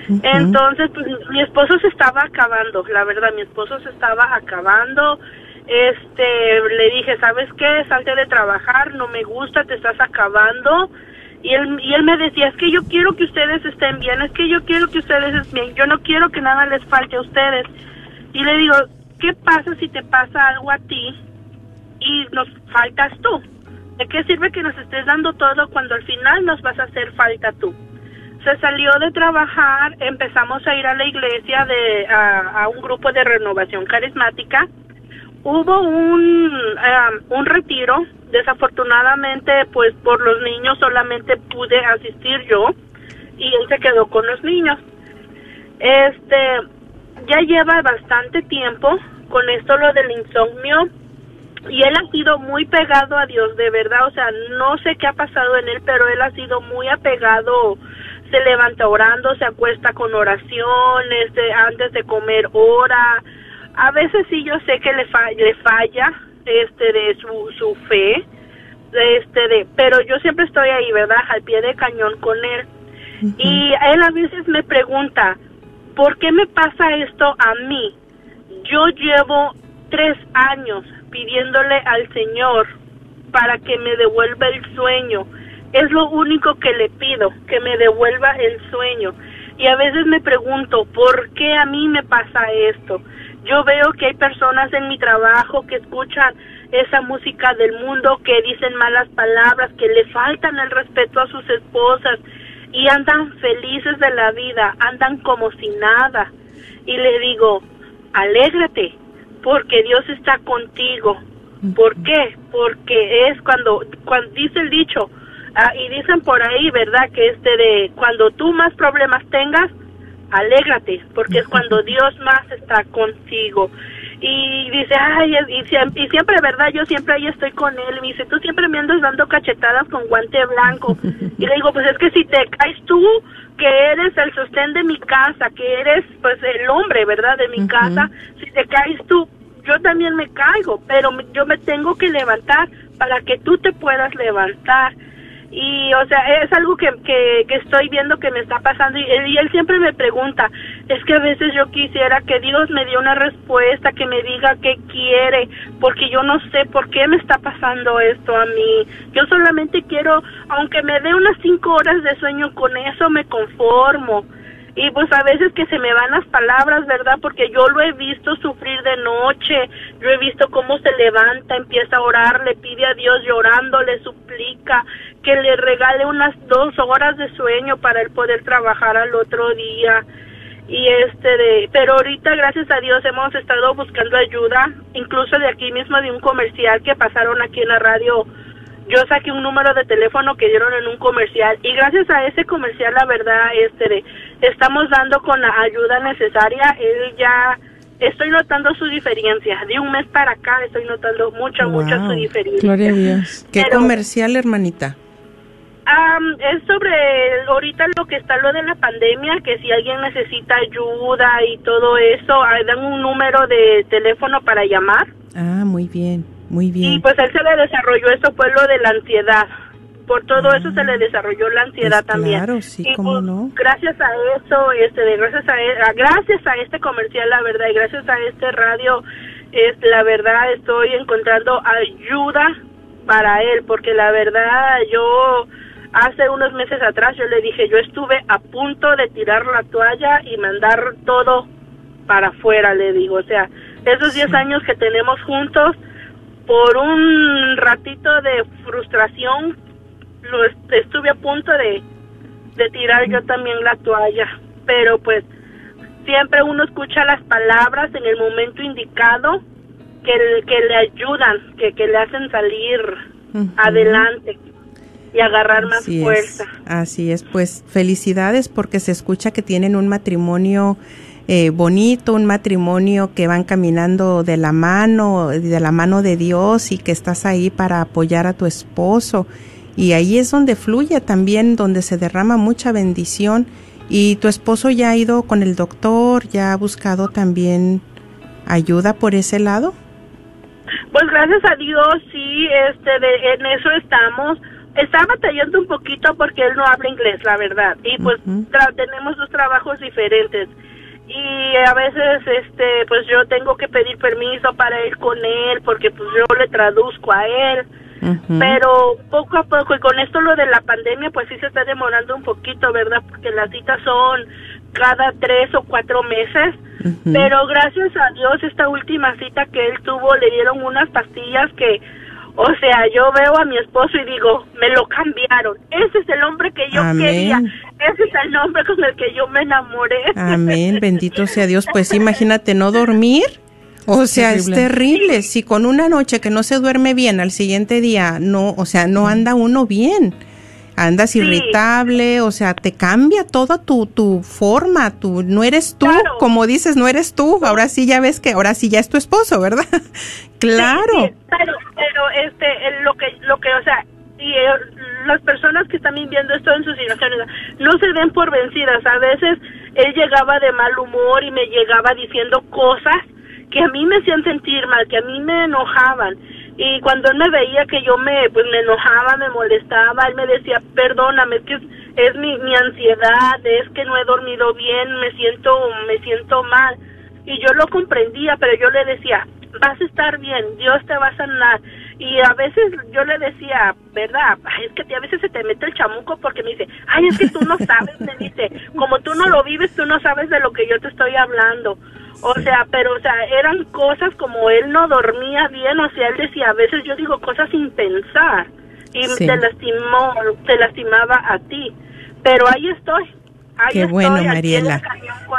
entonces, pues mi esposo se estaba acabando, la verdad, mi esposo se estaba acabando. Este, le dije, ¿sabes qué? Salte de trabajar, no me gusta, te estás acabando. Y él, y él me decía, es que yo quiero que ustedes estén bien, es que yo quiero que ustedes estén bien, yo no quiero que nada les falte a ustedes. Y le digo, ¿qué pasa si te pasa algo a ti y nos faltas tú? ¿De qué sirve que nos estés dando todo cuando al final nos vas a hacer falta tú? se salió de trabajar, empezamos a ir a la iglesia de a, un grupo de renovación carismática. Hubo un un retiro, desafortunadamente pues por los niños solamente pude asistir yo y él se quedó con los niños. Este ya lleva bastante tiempo con esto lo del insomnio y él ha sido muy pegado a Dios, de verdad, o sea, no sé qué ha pasado en él, pero él ha sido muy apegado se levanta orando, se acuesta con oraciones, antes de comer ora. A veces sí yo sé que le, le falla este de su, su fe, este de, pero yo siempre estoy ahí, ¿verdad? Al pie de cañón con él. Y él a veces me pregunta, ¿por qué me pasa esto a mí? Yo llevo tres años pidiéndole al Señor para que me devuelva el sueño es lo único que le pido, que me devuelva el sueño. Y a veces me pregunto, ¿por qué a mí me pasa esto? Yo veo que hay personas en mi trabajo que escuchan esa música del mundo, que dicen malas palabras, que le faltan el respeto a sus esposas y andan felices de la vida, andan como si nada. Y le digo, alégrate, porque Dios está contigo. ¿Por qué? Porque es cuando, cuando dice el dicho, Ah, y dicen por ahí, ¿verdad? Que este de cuando tú más problemas tengas, alégrate, porque es cuando Dios más está contigo. Y dice, ay, y, y, siempre, ¿verdad? Yo siempre ahí estoy con él. Y dice, tú siempre me andas dando cachetadas con guante blanco. Y le digo, pues es que si te caes tú, que eres el sostén de mi casa, que eres pues el hombre, ¿verdad? De mi casa, si te caes tú, yo también me caigo, pero yo me tengo que levantar para que tú te puedas levantar. Y o sea es algo que, que, estoy viendo que me está pasando y, y, él siempre me pregunta es que a veces yo quisiera que Dios me dé una respuesta que me diga qué quiere porque yo no sé por qué me está pasando esto a mí. Yo solamente quiero aunque me dé unas cinco horas de sueño con eso me conformo y pues a veces que se me van las palabras, ¿verdad? Porque yo lo he visto sufrir de noche, yo he visto cómo se levanta, empieza a orar, le pide a Dios llorando, le suplica que le regale unas dos horas de sueño para él poder trabajar al otro día. Y este de, pero ahorita gracias a Dios hemos estado buscando ayuda, incluso de aquí mismo de un comercial que pasaron aquí en la radio yo saqué un número de teléfono que dieron en un comercial y gracias a ese comercial la verdad este estamos dando con la ayuda necesaria. Él ya estoy notando su diferencia. De un mes para acá estoy notando mucha mucha su diferencia. Gloria a Dios. Qué comercial hermanita es sobre ahorita lo que está lo de la pandemia, que si alguien necesita ayuda y todo eso, dan un número de teléfono para llamar. Ah, muy bien. Muy bien. Y pues él se le desarrolló eso fue lo de la ansiedad. por todo eso se le desarrolló la ansiedad Pues también. claro, sí, y cómo pues, no. gracias a eso, este, de gracias a, e- a- gracias a este comercial, la verdad, y gracias a este radio, es la verdad estoy encontrando ayuda para él, porque la verdad yo hace unos meses atrás yo le dije, yo estuve a punto de tirar la toalla y mandar todo para afuera, le digo, o sea, esos 10 años que tenemos juntos, por un ratito de frustración, lo est- estuve a punto de, de tirar yo también la toalla, pero pues siempre uno escucha las palabras en el momento indicado que, que le ayudan, que, que le hacen salir adelante y agarrar más Así fuerza. es, así es. Pues felicidades porque se escucha que tienen un matrimonio eh, bonito, un matrimonio que van caminando de la mano, de la mano de Dios y que estás ahí para apoyar a tu esposo. Y ahí es donde fluye también, donde se derrama mucha bendición. Y tu esposo ya ha ido con el doctor, ya ha buscado también ayuda por ese lado. Pues gracias a Dios, sí, este, de, en eso estamos. Está batallando un poquito porque él no habla inglés, la verdad. Y pues tenemos dos trabajos diferentes. Y a veces, este, pues yo tengo que pedir permiso para ir con él porque pues yo le traduzco a él. Pero poco a poco, y con esto lo de la pandemia, pues sí se está demorando un poquito, ¿verdad? Porque las citas son cada tres o cuatro meses. Pero gracias a Dios, esta última cita que él tuvo, le dieron unas pastillas que, o sea, yo veo a mi esposo y digo, me lo cambiaron. Ese es el hombre que yo Amén. quería. Ese es el hombre con el que yo me enamoré. Amén, bendito sea Dios. Pues imagínate no dormir. O sea, es terrible. Si con una noche que no se duerme bien, al siguiente día no, o sea, no anda uno bien. Andas Sí. irritable, o sea, te cambia toda tu, tu forma, tú no eres tú, Claro. como dices, no eres tú. Ahora sí ya ves que ahora sí ya es tu esposo, ¿verdad? claro. Sí, sí, pero, pero este, lo que, lo que, o sea, y eh, las personas que están viviendo esto en sus situaciones no se den por vencidas. A veces él llegaba de mal humor y me llegaba diciendo cosas que a mí me hacían sentir mal, que a mí me enojaban. Y cuando él me veía que yo me, pues me enojaba, me molestaba, él me decía, perdóname, es que es, es mi, mi ansiedad, es que no he dormido bien, me siento, me siento mal y yo lo comprendía, pero yo le decía, vas a estar bien, Dios te va a sanar. Y a veces yo le decía, ¿verdad? Ay, es que a veces se te mete el chamuco porque me dice, ay, es que tú no sabes, me dice, como tú no lo vives, tú no sabes de lo que yo te estoy hablando. O sea, pero, o sea, eran cosas como él no dormía bien, o sea, él decía, a veces yo digo cosas sin pensar y Sí. te lastimó, te lastimaba a ti. Pero ahí estoy. Ahí Qué bueno, Mariela.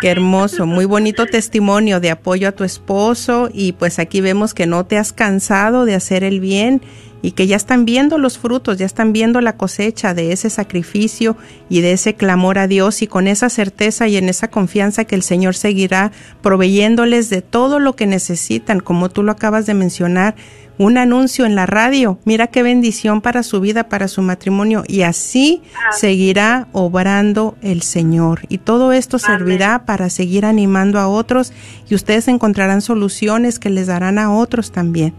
Qué hermoso, muy bonito testimonio de apoyo a tu esposo y pues aquí vemos que no te has cansado de hacer el bien y que ya están viendo los frutos, ya están viendo la cosecha de ese sacrificio y de ese clamor a Dios y con esa certeza y en esa confianza que el Señor seguirá proveyéndoles de todo lo que necesitan, como tú lo acabas de mencionar, un anuncio en la radio. Mira qué bendición para su vida, para su matrimonio. Y así seguirá obrando el Señor. Y todo esto servirá para seguir animando a otros y ustedes encontrarán soluciones que les darán a otros también.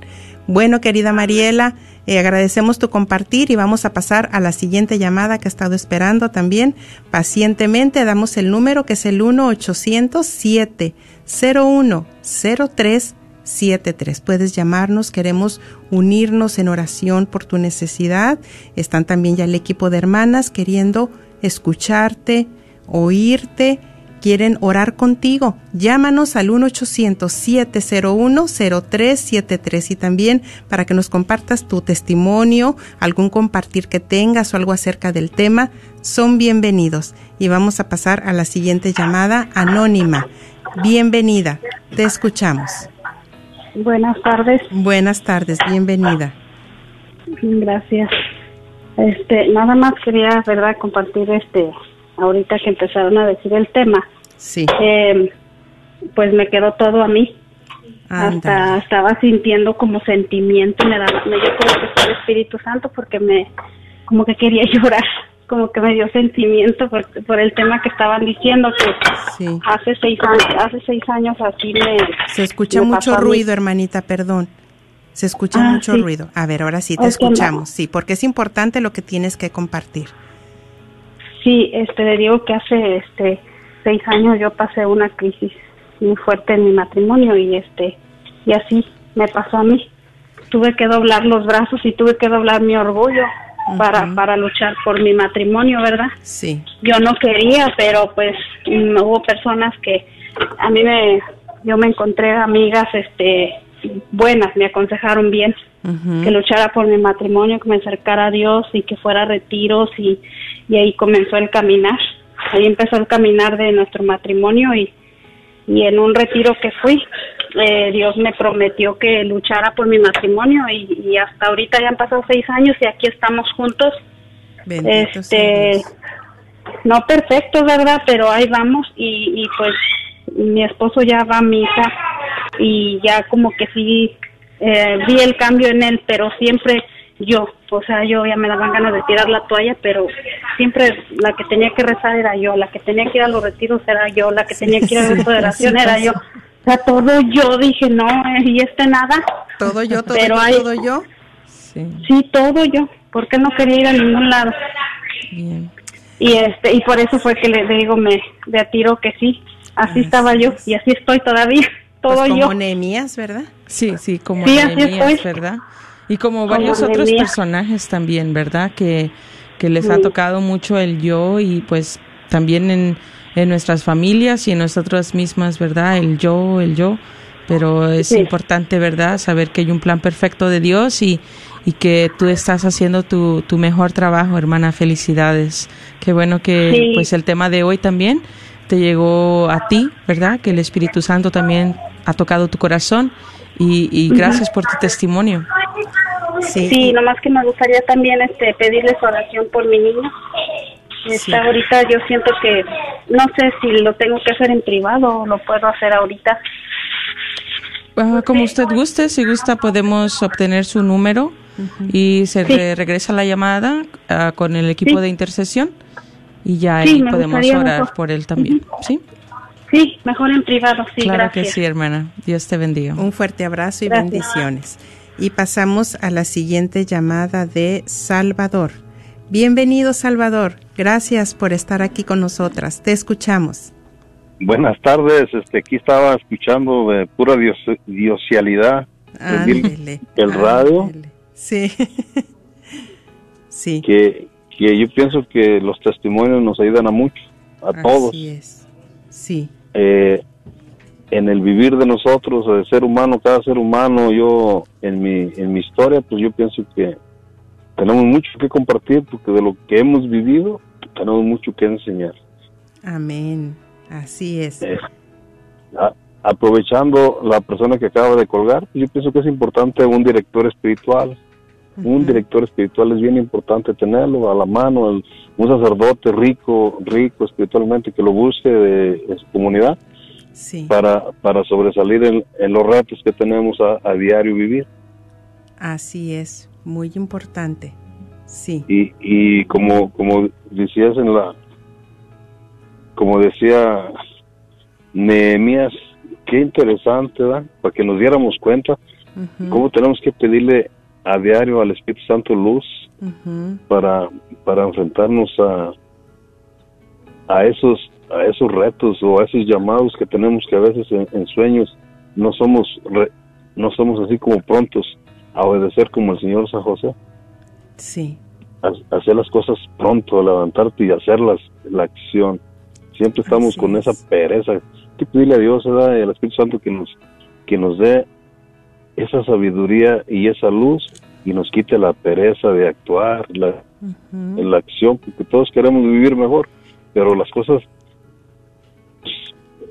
Bueno, querida Mariela, eh, agradecemos tu compartir y vamos a pasar a la siguiente llamada que ha estado esperando también. Pacientemente damos el número que es el 1-800-701-0373. Puedes llamarnos, queremos unirnos en oración por tu necesidad. Están también ya el equipo de hermanas queriendo escucharte, oírte quieren orar contigo, llámanos al 1-800-701-0373 y también para que nos compartas tu testimonio, algún compartir que tengas o algo acerca del tema, son bienvenidos. Y vamos a pasar a la siguiente llamada anónima. Bienvenida, te escuchamos. Buenas tardes, Buenas tardes, bienvenida. gracias. Este, nada más quería, verdad, compartir este, ahorita que empezaron a decir el tema, Sí, eh, pues me quedó todo a mí. Hasta anda. estaba sintiendo como sentimiento, me daba, me- creo que fue el Espíritu Santo porque me, como que quería llorar, como que me dio sentimiento por, por el tema que estaban diciendo que Sí. hace seis años, hace seis años así me, Se escucha me mucho ruido, hermanita, perdón. Se escucha Ah, mucho sí. ruido. A ver, ahora sí te escuchamos. Sí, porque es importante lo que tienes que compartir. Sí, este, le digo que hace este seis años yo pasé una crisis muy fuerte en mi matrimonio y este y así me pasó a mí. Tuve que doblar los brazos y tuve que doblar mi orgullo para para luchar por mi matrimonio, ¿verdad? Sí. Yo no quería, pero pues hubo personas que a mí me yo me encontré amigas este buenas, me aconsejaron bien que luchara por mi matrimonio, que me acercara a Dios y que fuera a retiros y, y ahí comenzó el caminar. Ahí empezó el caminar de nuestro matrimonio y, y en un retiro que fui, eh, Dios me prometió que luchara por mi matrimonio y, y hasta ahorita ya han pasado seis años y aquí estamos juntos. Bendito Este, no perfecto, ¿verdad? Pero ahí vamos y, y pues mi esposo ya va a misa y ya como que sí eh, vi el cambio en él, pero siempre yo, o sea, yo ya me daban ganas de tirar la toalla, pero siempre la que tenía que rezar era yo, la que tenía que ir a los retiros era yo, la que tenía que ir a la sí, así era yo. O sea, todo yo dije, no, eh, y este nada. Todo yo, todo Pero yo, hay- todo yo. Sí, Sí, todo yo, porque no quería ir a ningún lado. bien. y este y por eso fue que le, le digo me de a tiro que sí así estaba yo y así estoy todavía todo Pues como yo Nehemías, ¿verdad? Sí, sí, como Sí, Nehemías. ¿verdad? Y como Como varios otros personajes también, ¿verdad? Que, que les ha tocado mucho el yo y pues también en, en nuestras familias y en nosotras mismas, ¿verdad? El yo, el yo. Pero es Sí. importante, ¿verdad? Saber que hay un plan perfecto de Dios y, y que tú estás haciendo tu, tu mejor trabajo, hermana. Felicidades. Qué bueno que Sí. pues el tema de hoy también te llegó a ti, ¿verdad? Que el Espíritu Santo también ha tocado tu corazón y, y gracias por tu testimonio. Sí. sí nomás que me gustaría también este pedirles oración por mi niño Está Sí. ahorita yo siento que no sé si lo tengo que hacer en privado o lo puedo hacer ahorita Ah, como usted guste, si gusta podemos obtener su número y se Sí. re- regresa la llamada ah, con el equipo Sí. de intercesión y ya Sí, ahí podemos orar mejor. por él también. ¿Sí? sí mejor en privado sí claro gracias que sí, hermana. Dios te bendiga. Un fuerte abrazo y Gracias. bendiciones. Y pasamos a la siguiente llamada de Salvador. Bienvenido, Salvador. Gracias por estar aquí con nosotras. Te escuchamos. Buenas tardes, este, aquí estaba escuchando de pura dios, diosialidad el- Ándele. el radio. ándele. Sí. sí. que, que yo pienso que los testimonios nos ayudan a mucho, a todos, Así es. Sí. eh, en el vivir de nosotros, el ser humano, cada ser humano, yo en mi, en mi historia, pues yo pienso que tenemos mucho que compartir porque de lo que hemos vivido, tenemos mucho que enseñar. Amén. Así es. Eh, a- aprovechando la persona que acaba de colgar, yo pienso que es importante un director espiritual. Un director espiritual es bien importante tenerlo a la mano, el- un sacerdote rico, rico espiritualmente que lo busque de, de su comunidad Sí. para, para sobresalir en, en los retos que tenemos a, a diario vivir. Así es. Muy importante. Sí. Y, y como, como decías en la, como decía Nehemías, qué interesante, ¿verdad? Para que nos diéramos cuenta cómo tenemos que pedirle a diario al Espíritu Santo luz para, para enfrentarnos a, a esos a esos retos o a esos llamados que tenemos que a veces en, en sueños no somos re- no somos así como prontos a obedecer como el Señor San José Sí. a- hacer las cosas pronto levantarte y hacerlas la acción siempre estamos Así con es. esa pereza hay que pedirle a Dios ¿verdad? y al Espíritu Santo que nos que nos dé esa sabiduría y esa luz y nos quite la pereza de actuar la, la acción, porque todos queremos vivir mejor, pero las cosas, pues,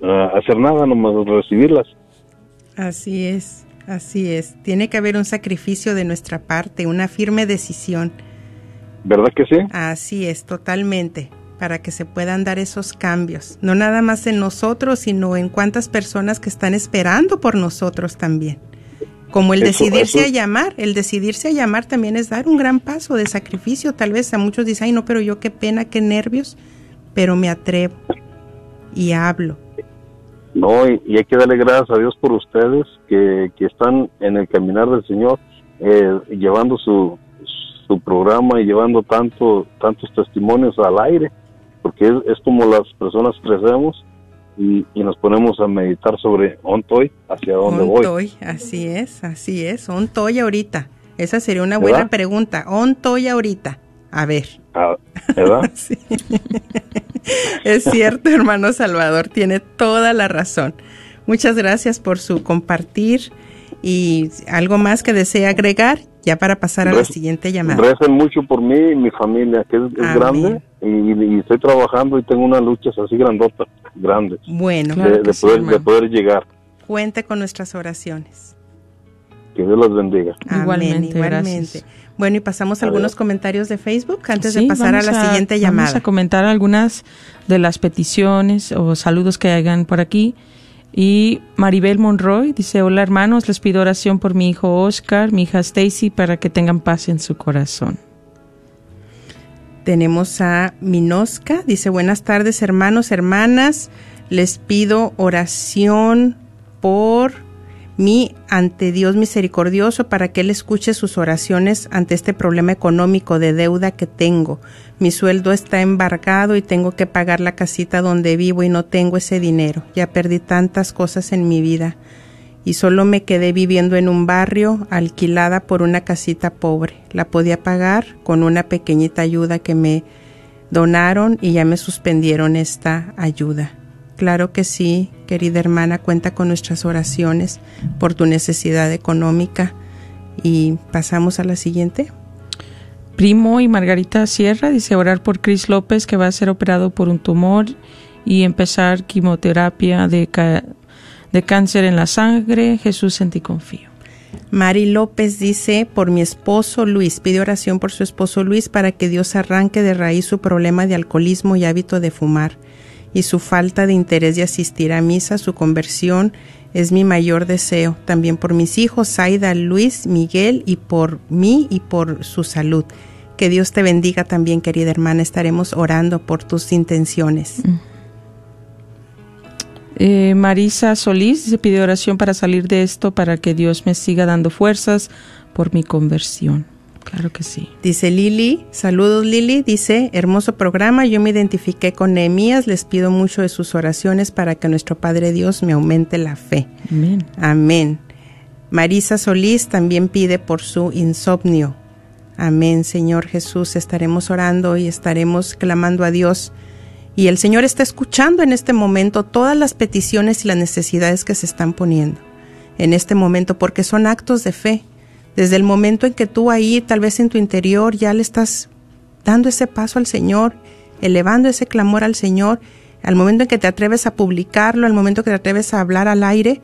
ah, hacer nada, nomás recibirlas. Así es. Así es. Tiene que haber un sacrificio de nuestra parte, una firme decisión. ¿Verdad que sí? Así es, totalmente, para que se puedan dar esos cambios. No nada más en nosotros, sino en cuántas personas que están esperando por nosotros también. Como el Eso- decidirse eso- a llamar, el decidirse a llamar también es dar un gran paso de sacrificio. Tal vez a muchos dicen, ay no, pero yo qué pena, qué nervios, pero me atrevo y hablo. No, y, y hay que darle gracias a Dios por ustedes que, que están en el caminar del Señor, eh, llevando su, su programa y llevando tanto, tantos testimonios al aire, porque es, es como las personas crecemos y, y nos ponemos a meditar sobre ontoy, hacia dónde voy. Ontoy, así es, así es. Ontoy ahorita. Esa sería una buena ¿Verdad? pregunta. Ontoy ahorita. A ver. Ah, ¿Verdad? Sí. es cierto, hermano Salvador, tiene toda la razón. Muchas gracias por su compartir y algo más que desea agregar ya para pasar a la siguiente llamada. Recen mucho por mí y mi familia, que es, es grande, y, y estoy trabajando y tengo unas luchas así grandotas, grandes, Bueno, de, de poder, de poder llegar. cuente con nuestras oraciones. Que Dios los bendiga. Amén, Igualmente, igualmente. gracias. Bueno, y pasamos a A algunos comentarios de Facebook antes de Sí, pasar a la siguiente llamada. Vamos a comentar algunas de las peticiones o saludos que hagan por aquí. Y Maribel Monroy dice, hola hermanos, les pido oración por mi hijo Oscar, mi hija Stacy, para que tengan paz en su corazón. Tenemos a Minosca, dice buenas tardes hermanos, hermanas, les pido oración por mí ante Dios misericordioso para que Él escuche sus oraciones ante este problema económico de deuda que tengo. Mi sueldo está embargado y tengo que pagar la casita donde vivo y no tengo ese dinero. Ya perdí tantas cosas en mi vida y solo me quedé viviendo en un barrio alquilada por una casita pobre. La podía pagar con una pequeñita ayuda que me donaron y ya me suspendieron esta ayuda. Claro que sí, querida hermana, cuenta con nuestras oraciones por tu necesidad económica. Y pasamos a la siguiente. Primo y Margarita Sierra dice orar por Chris López que va a ser operado por un tumor y empezar quimioterapia de, de cáncer en la sangre. Jesús en ti confío. Mari López dice, por mi esposo Luis, pide oración por su esposo Luis para que Dios arranque de raíz su problema de alcoholismo y hábito de fumar y su falta de interés de asistir a misa, su conversión es mi mayor deseo. También por mis hijos, Zaida, Luis, Miguel y por mí y por su salud. Que Dios te bendiga también, querida hermana. Estaremos orando por tus intenciones. Eh, Marisa Solís se pide oración para salir de esto, para que Dios me siga dando fuerzas por mi conversión. Claro que sí. Dice Lili, saludos Lili, dice, hermoso programa, yo me identifiqué con Nehemías, les pido mucho de sus oraciones para que nuestro Padre Dios me aumente la fe. Amén. Amén. Marisa Solís también pide por su insomnio. Amén, Señor Jesús, estaremos orando y estaremos clamando a Dios. Y el Señor está escuchando en este momento todas las peticiones y las necesidades que se están poniendo en este momento, porque son actos de fe. Desde el momento en que tú ahí, tal vez en tu interior, ya le estás dando ese paso al Señor, elevando ese clamor al Señor, al momento en que te atreves a publicarlo, al momento que te atreves a hablar al aire,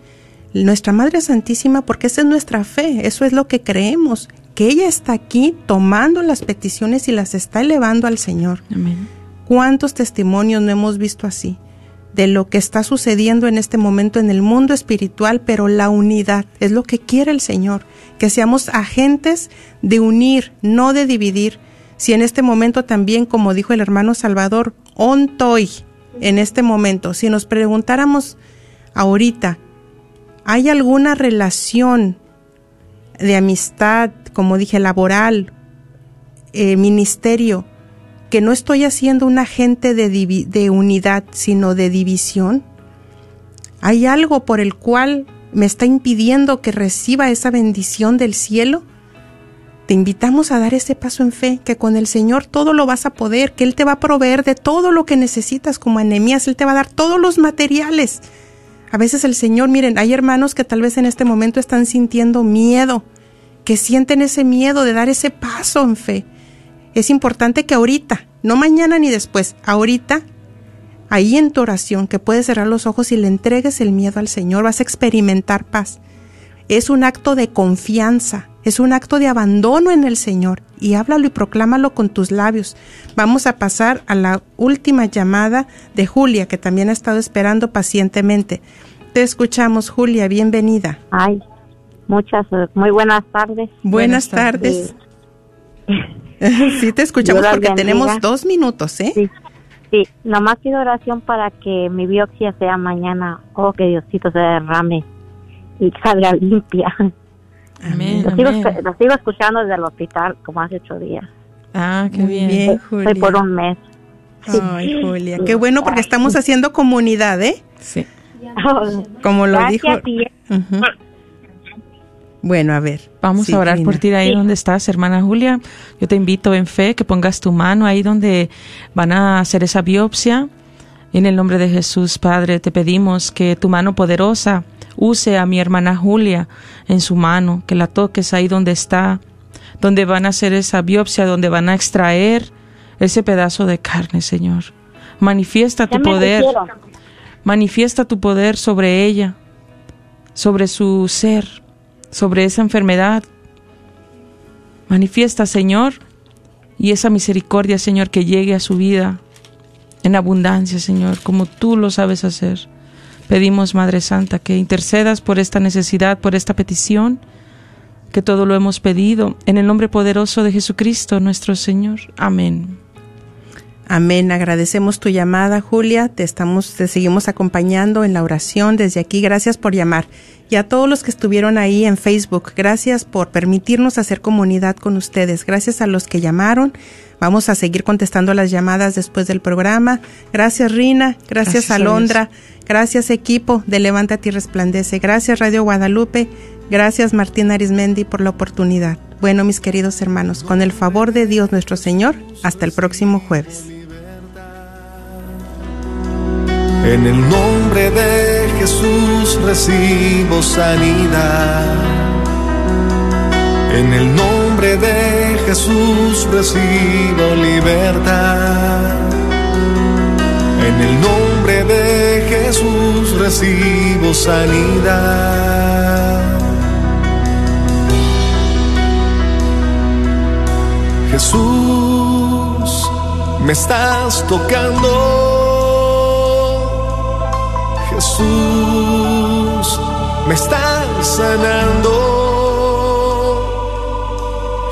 nuestra Madre Santísima, porque esa es nuestra fe, eso es lo que creemos, que ella está aquí tomando las peticiones y las está elevando al Señor. Amén. ¿Cuántos testimonios no hemos visto así? De lo que está sucediendo en este momento en el mundo espiritual, pero la unidad es lo que quiere el Señor, que seamos agentes de unir, no de dividir. Si en este momento también, como dijo el hermano Salvador, ontoy, en este momento, si nos preguntáramos ahorita, ¿hay alguna relación de amistad, como dije, laboral, eh, ministerio, que no estoy haciendo un agente de, de unidad, sino de división? ¿Hay algo por el cual me está impidiendo que reciba esa bendición del cielo? Te invitamos a dar ese paso en fe, que con el Señor todo lo vas a poder, que Él te va a proveer de todo lo que necesitas como anemías, Él te va a dar todos los materiales. A veces el Señor, miren, hay hermanos que tal vez en este momento están sintiendo miedo, que sienten ese miedo de dar ese paso en fe. Es importante que ahorita, no mañana ni después, ahorita, ahí en tu oración, que puedes cerrar los ojos y le entregues el miedo al Señor, vas a experimentar paz. Es un acto de confianza, es un acto de abandono en el Señor y háblalo y proclámalo con tus labios. Vamos a pasar a la última llamada de Julia, que también ha estado esperando pacientemente. Te escuchamos, Julia, bienvenida. Ay, muchas, muy buenas tardes. Buenas tardes. Sí, te escuchamos porque bendiga. tenemos dos minutos, ¿eh? Sí. Sí, nomás pido oración para que mi biopsia sea mañana. Oh, que Diosito se derrame y salga limpia. Amén. Lo sigo, lo sigo escuchando desde el hospital como hace ocho días. Ah, qué Muy bien. Julia. por un mes. Ay, Julia, qué bueno porque estamos haciendo comunidad, ¿eh? Sí. Como lo Gracias, dijo. y- Ujú. Bueno, a ver. Vamos Sí, a orar por ti ahí donde estás, hermana Julia. Yo te invito en fe que pongas tu mano ahí donde van a hacer esa biopsia. En el nombre de Jesús, Padre, te pedimos que tu mano poderosa use a mi hermana Julia en su mano, que la toques ahí donde está, donde van a hacer esa biopsia, donde van a extraer ese pedazo de carne, Señor. Manifiesta tu poder, manifiesta tu poder sobre ella, sobre su ser, sobre esa enfermedad. Manifiesta, Señor, y esa misericordia, Señor, que llegue a su vida en abundancia, Señor, como tú lo sabes hacer. Pedimos, Madre Santa, que intercedas por esta necesidad, por esta petición, que todo lo hemos pedido, en el nombre poderoso de Jesucristo, nuestro Señor. Amén. Amén. Agradecemos tu llamada, Julia. Te estamos, te seguimos acompañando en la oración desde aquí. Gracias por llamar. Y a todos los que estuvieron ahí en Facebook, gracias por permitirnos hacer comunidad con ustedes. Gracias a los que llamaron. Vamos a seguir contestando las llamadas después del programa. Gracias, Rina. Gracias, Gracias a Alondra. Gracias, equipo de Levántate y Resplandece. Gracias, Radio Guadalupe. Gracias, Martín Arismendi, por la oportunidad. Bueno, mis queridos hermanos, con el favor de Dios nuestro Señor, hasta el próximo jueves. En el nombre de Jesús recibo sanidad. En el nombre de Jesús recibo libertad. En el nombre de Jesús recibo sanidad. Jesús, me estás tocando. Jesús, me estás sanando.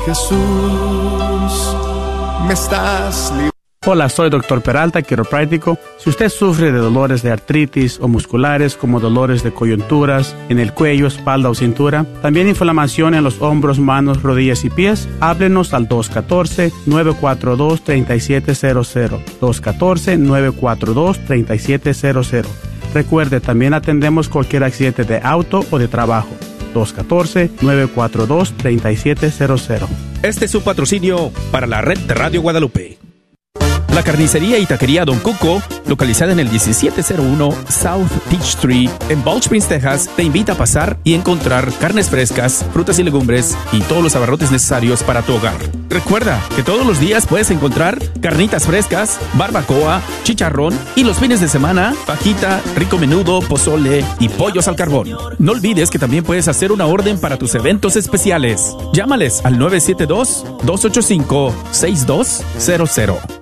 Jesús, me estás. Hola, soy Dr. Peralta, quiropráctico. Si usted sufre de dolores de artritis o musculares como dolores de coyunturas en el cuello, espalda o cintura, también inflamación en los hombros, manos, rodillas y pies, háblenos al 214-942-3700. 214-942-3700. Recuerde, también atendemos cualquier accidente de auto o de trabajo. 214-942-3700. Este es un patrocinio para la red de Radio Guadalupe. La carnicería y taquería Don Cuco, localizada en el 1701 South Peach Street en Balch Springs, Texas, te invita a pasar y encontrar carnes frescas, frutas y legumbres y todos los abarrotes necesarios para tu hogar. Recuerda que todos los días puedes encontrar carnitas frescas, barbacoa, chicharrón y los fines de semana, fajita, rico menudo, pozole y pollos al carbón. No olvides que también puedes hacer una orden para tus eventos especiales. Llámales al 972-285-6200.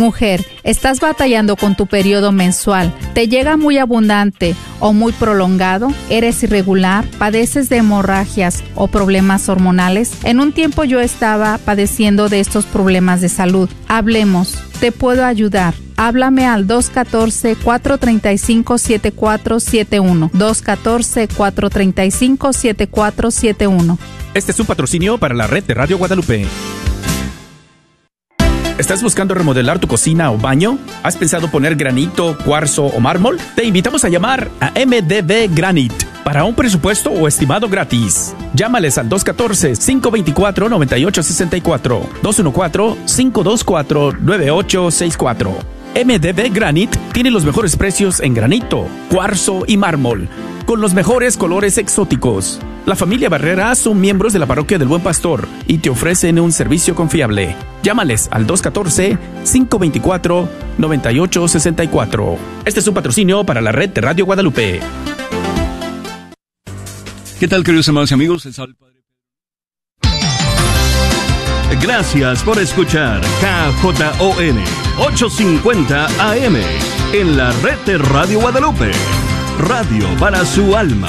Mujer, estás batallando con tu periodo mensual, te llega muy abundante o muy prolongado, eres irregular, padeces de hemorragias o problemas hormonales. En un tiempo yo estaba padeciendo de estos problemas de salud. Hablemos, te puedo ayudar. Háblame al 214-435-7471. 214-435-7471. Este es un patrocinio para la red de Radio Guadalupe. ¿Estás buscando remodelar tu cocina o baño? ¿Has pensado poner granito, cuarzo o mármol? Te invitamos a llamar a MDB Granite para un presupuesto o estimado gratis. Llámales al 214-524-9864, 214-524-9864. MDB Granite tiene los mejores precios en granito, cuarzo y mármol, con los mejores colores exóticos. La familia Barrera son miembros de la parroquia del Buen Pastor y te ofrecen un servicio confiable. Llámales al 214-524-9864. Este es un patrocinio para la red de Radio Guadalupe. ¿Qué tal, queridos hermanos y amigos? Gracias por escuchar KJON 850 AM en la red de Radio Guadalupe. Radio para su alma.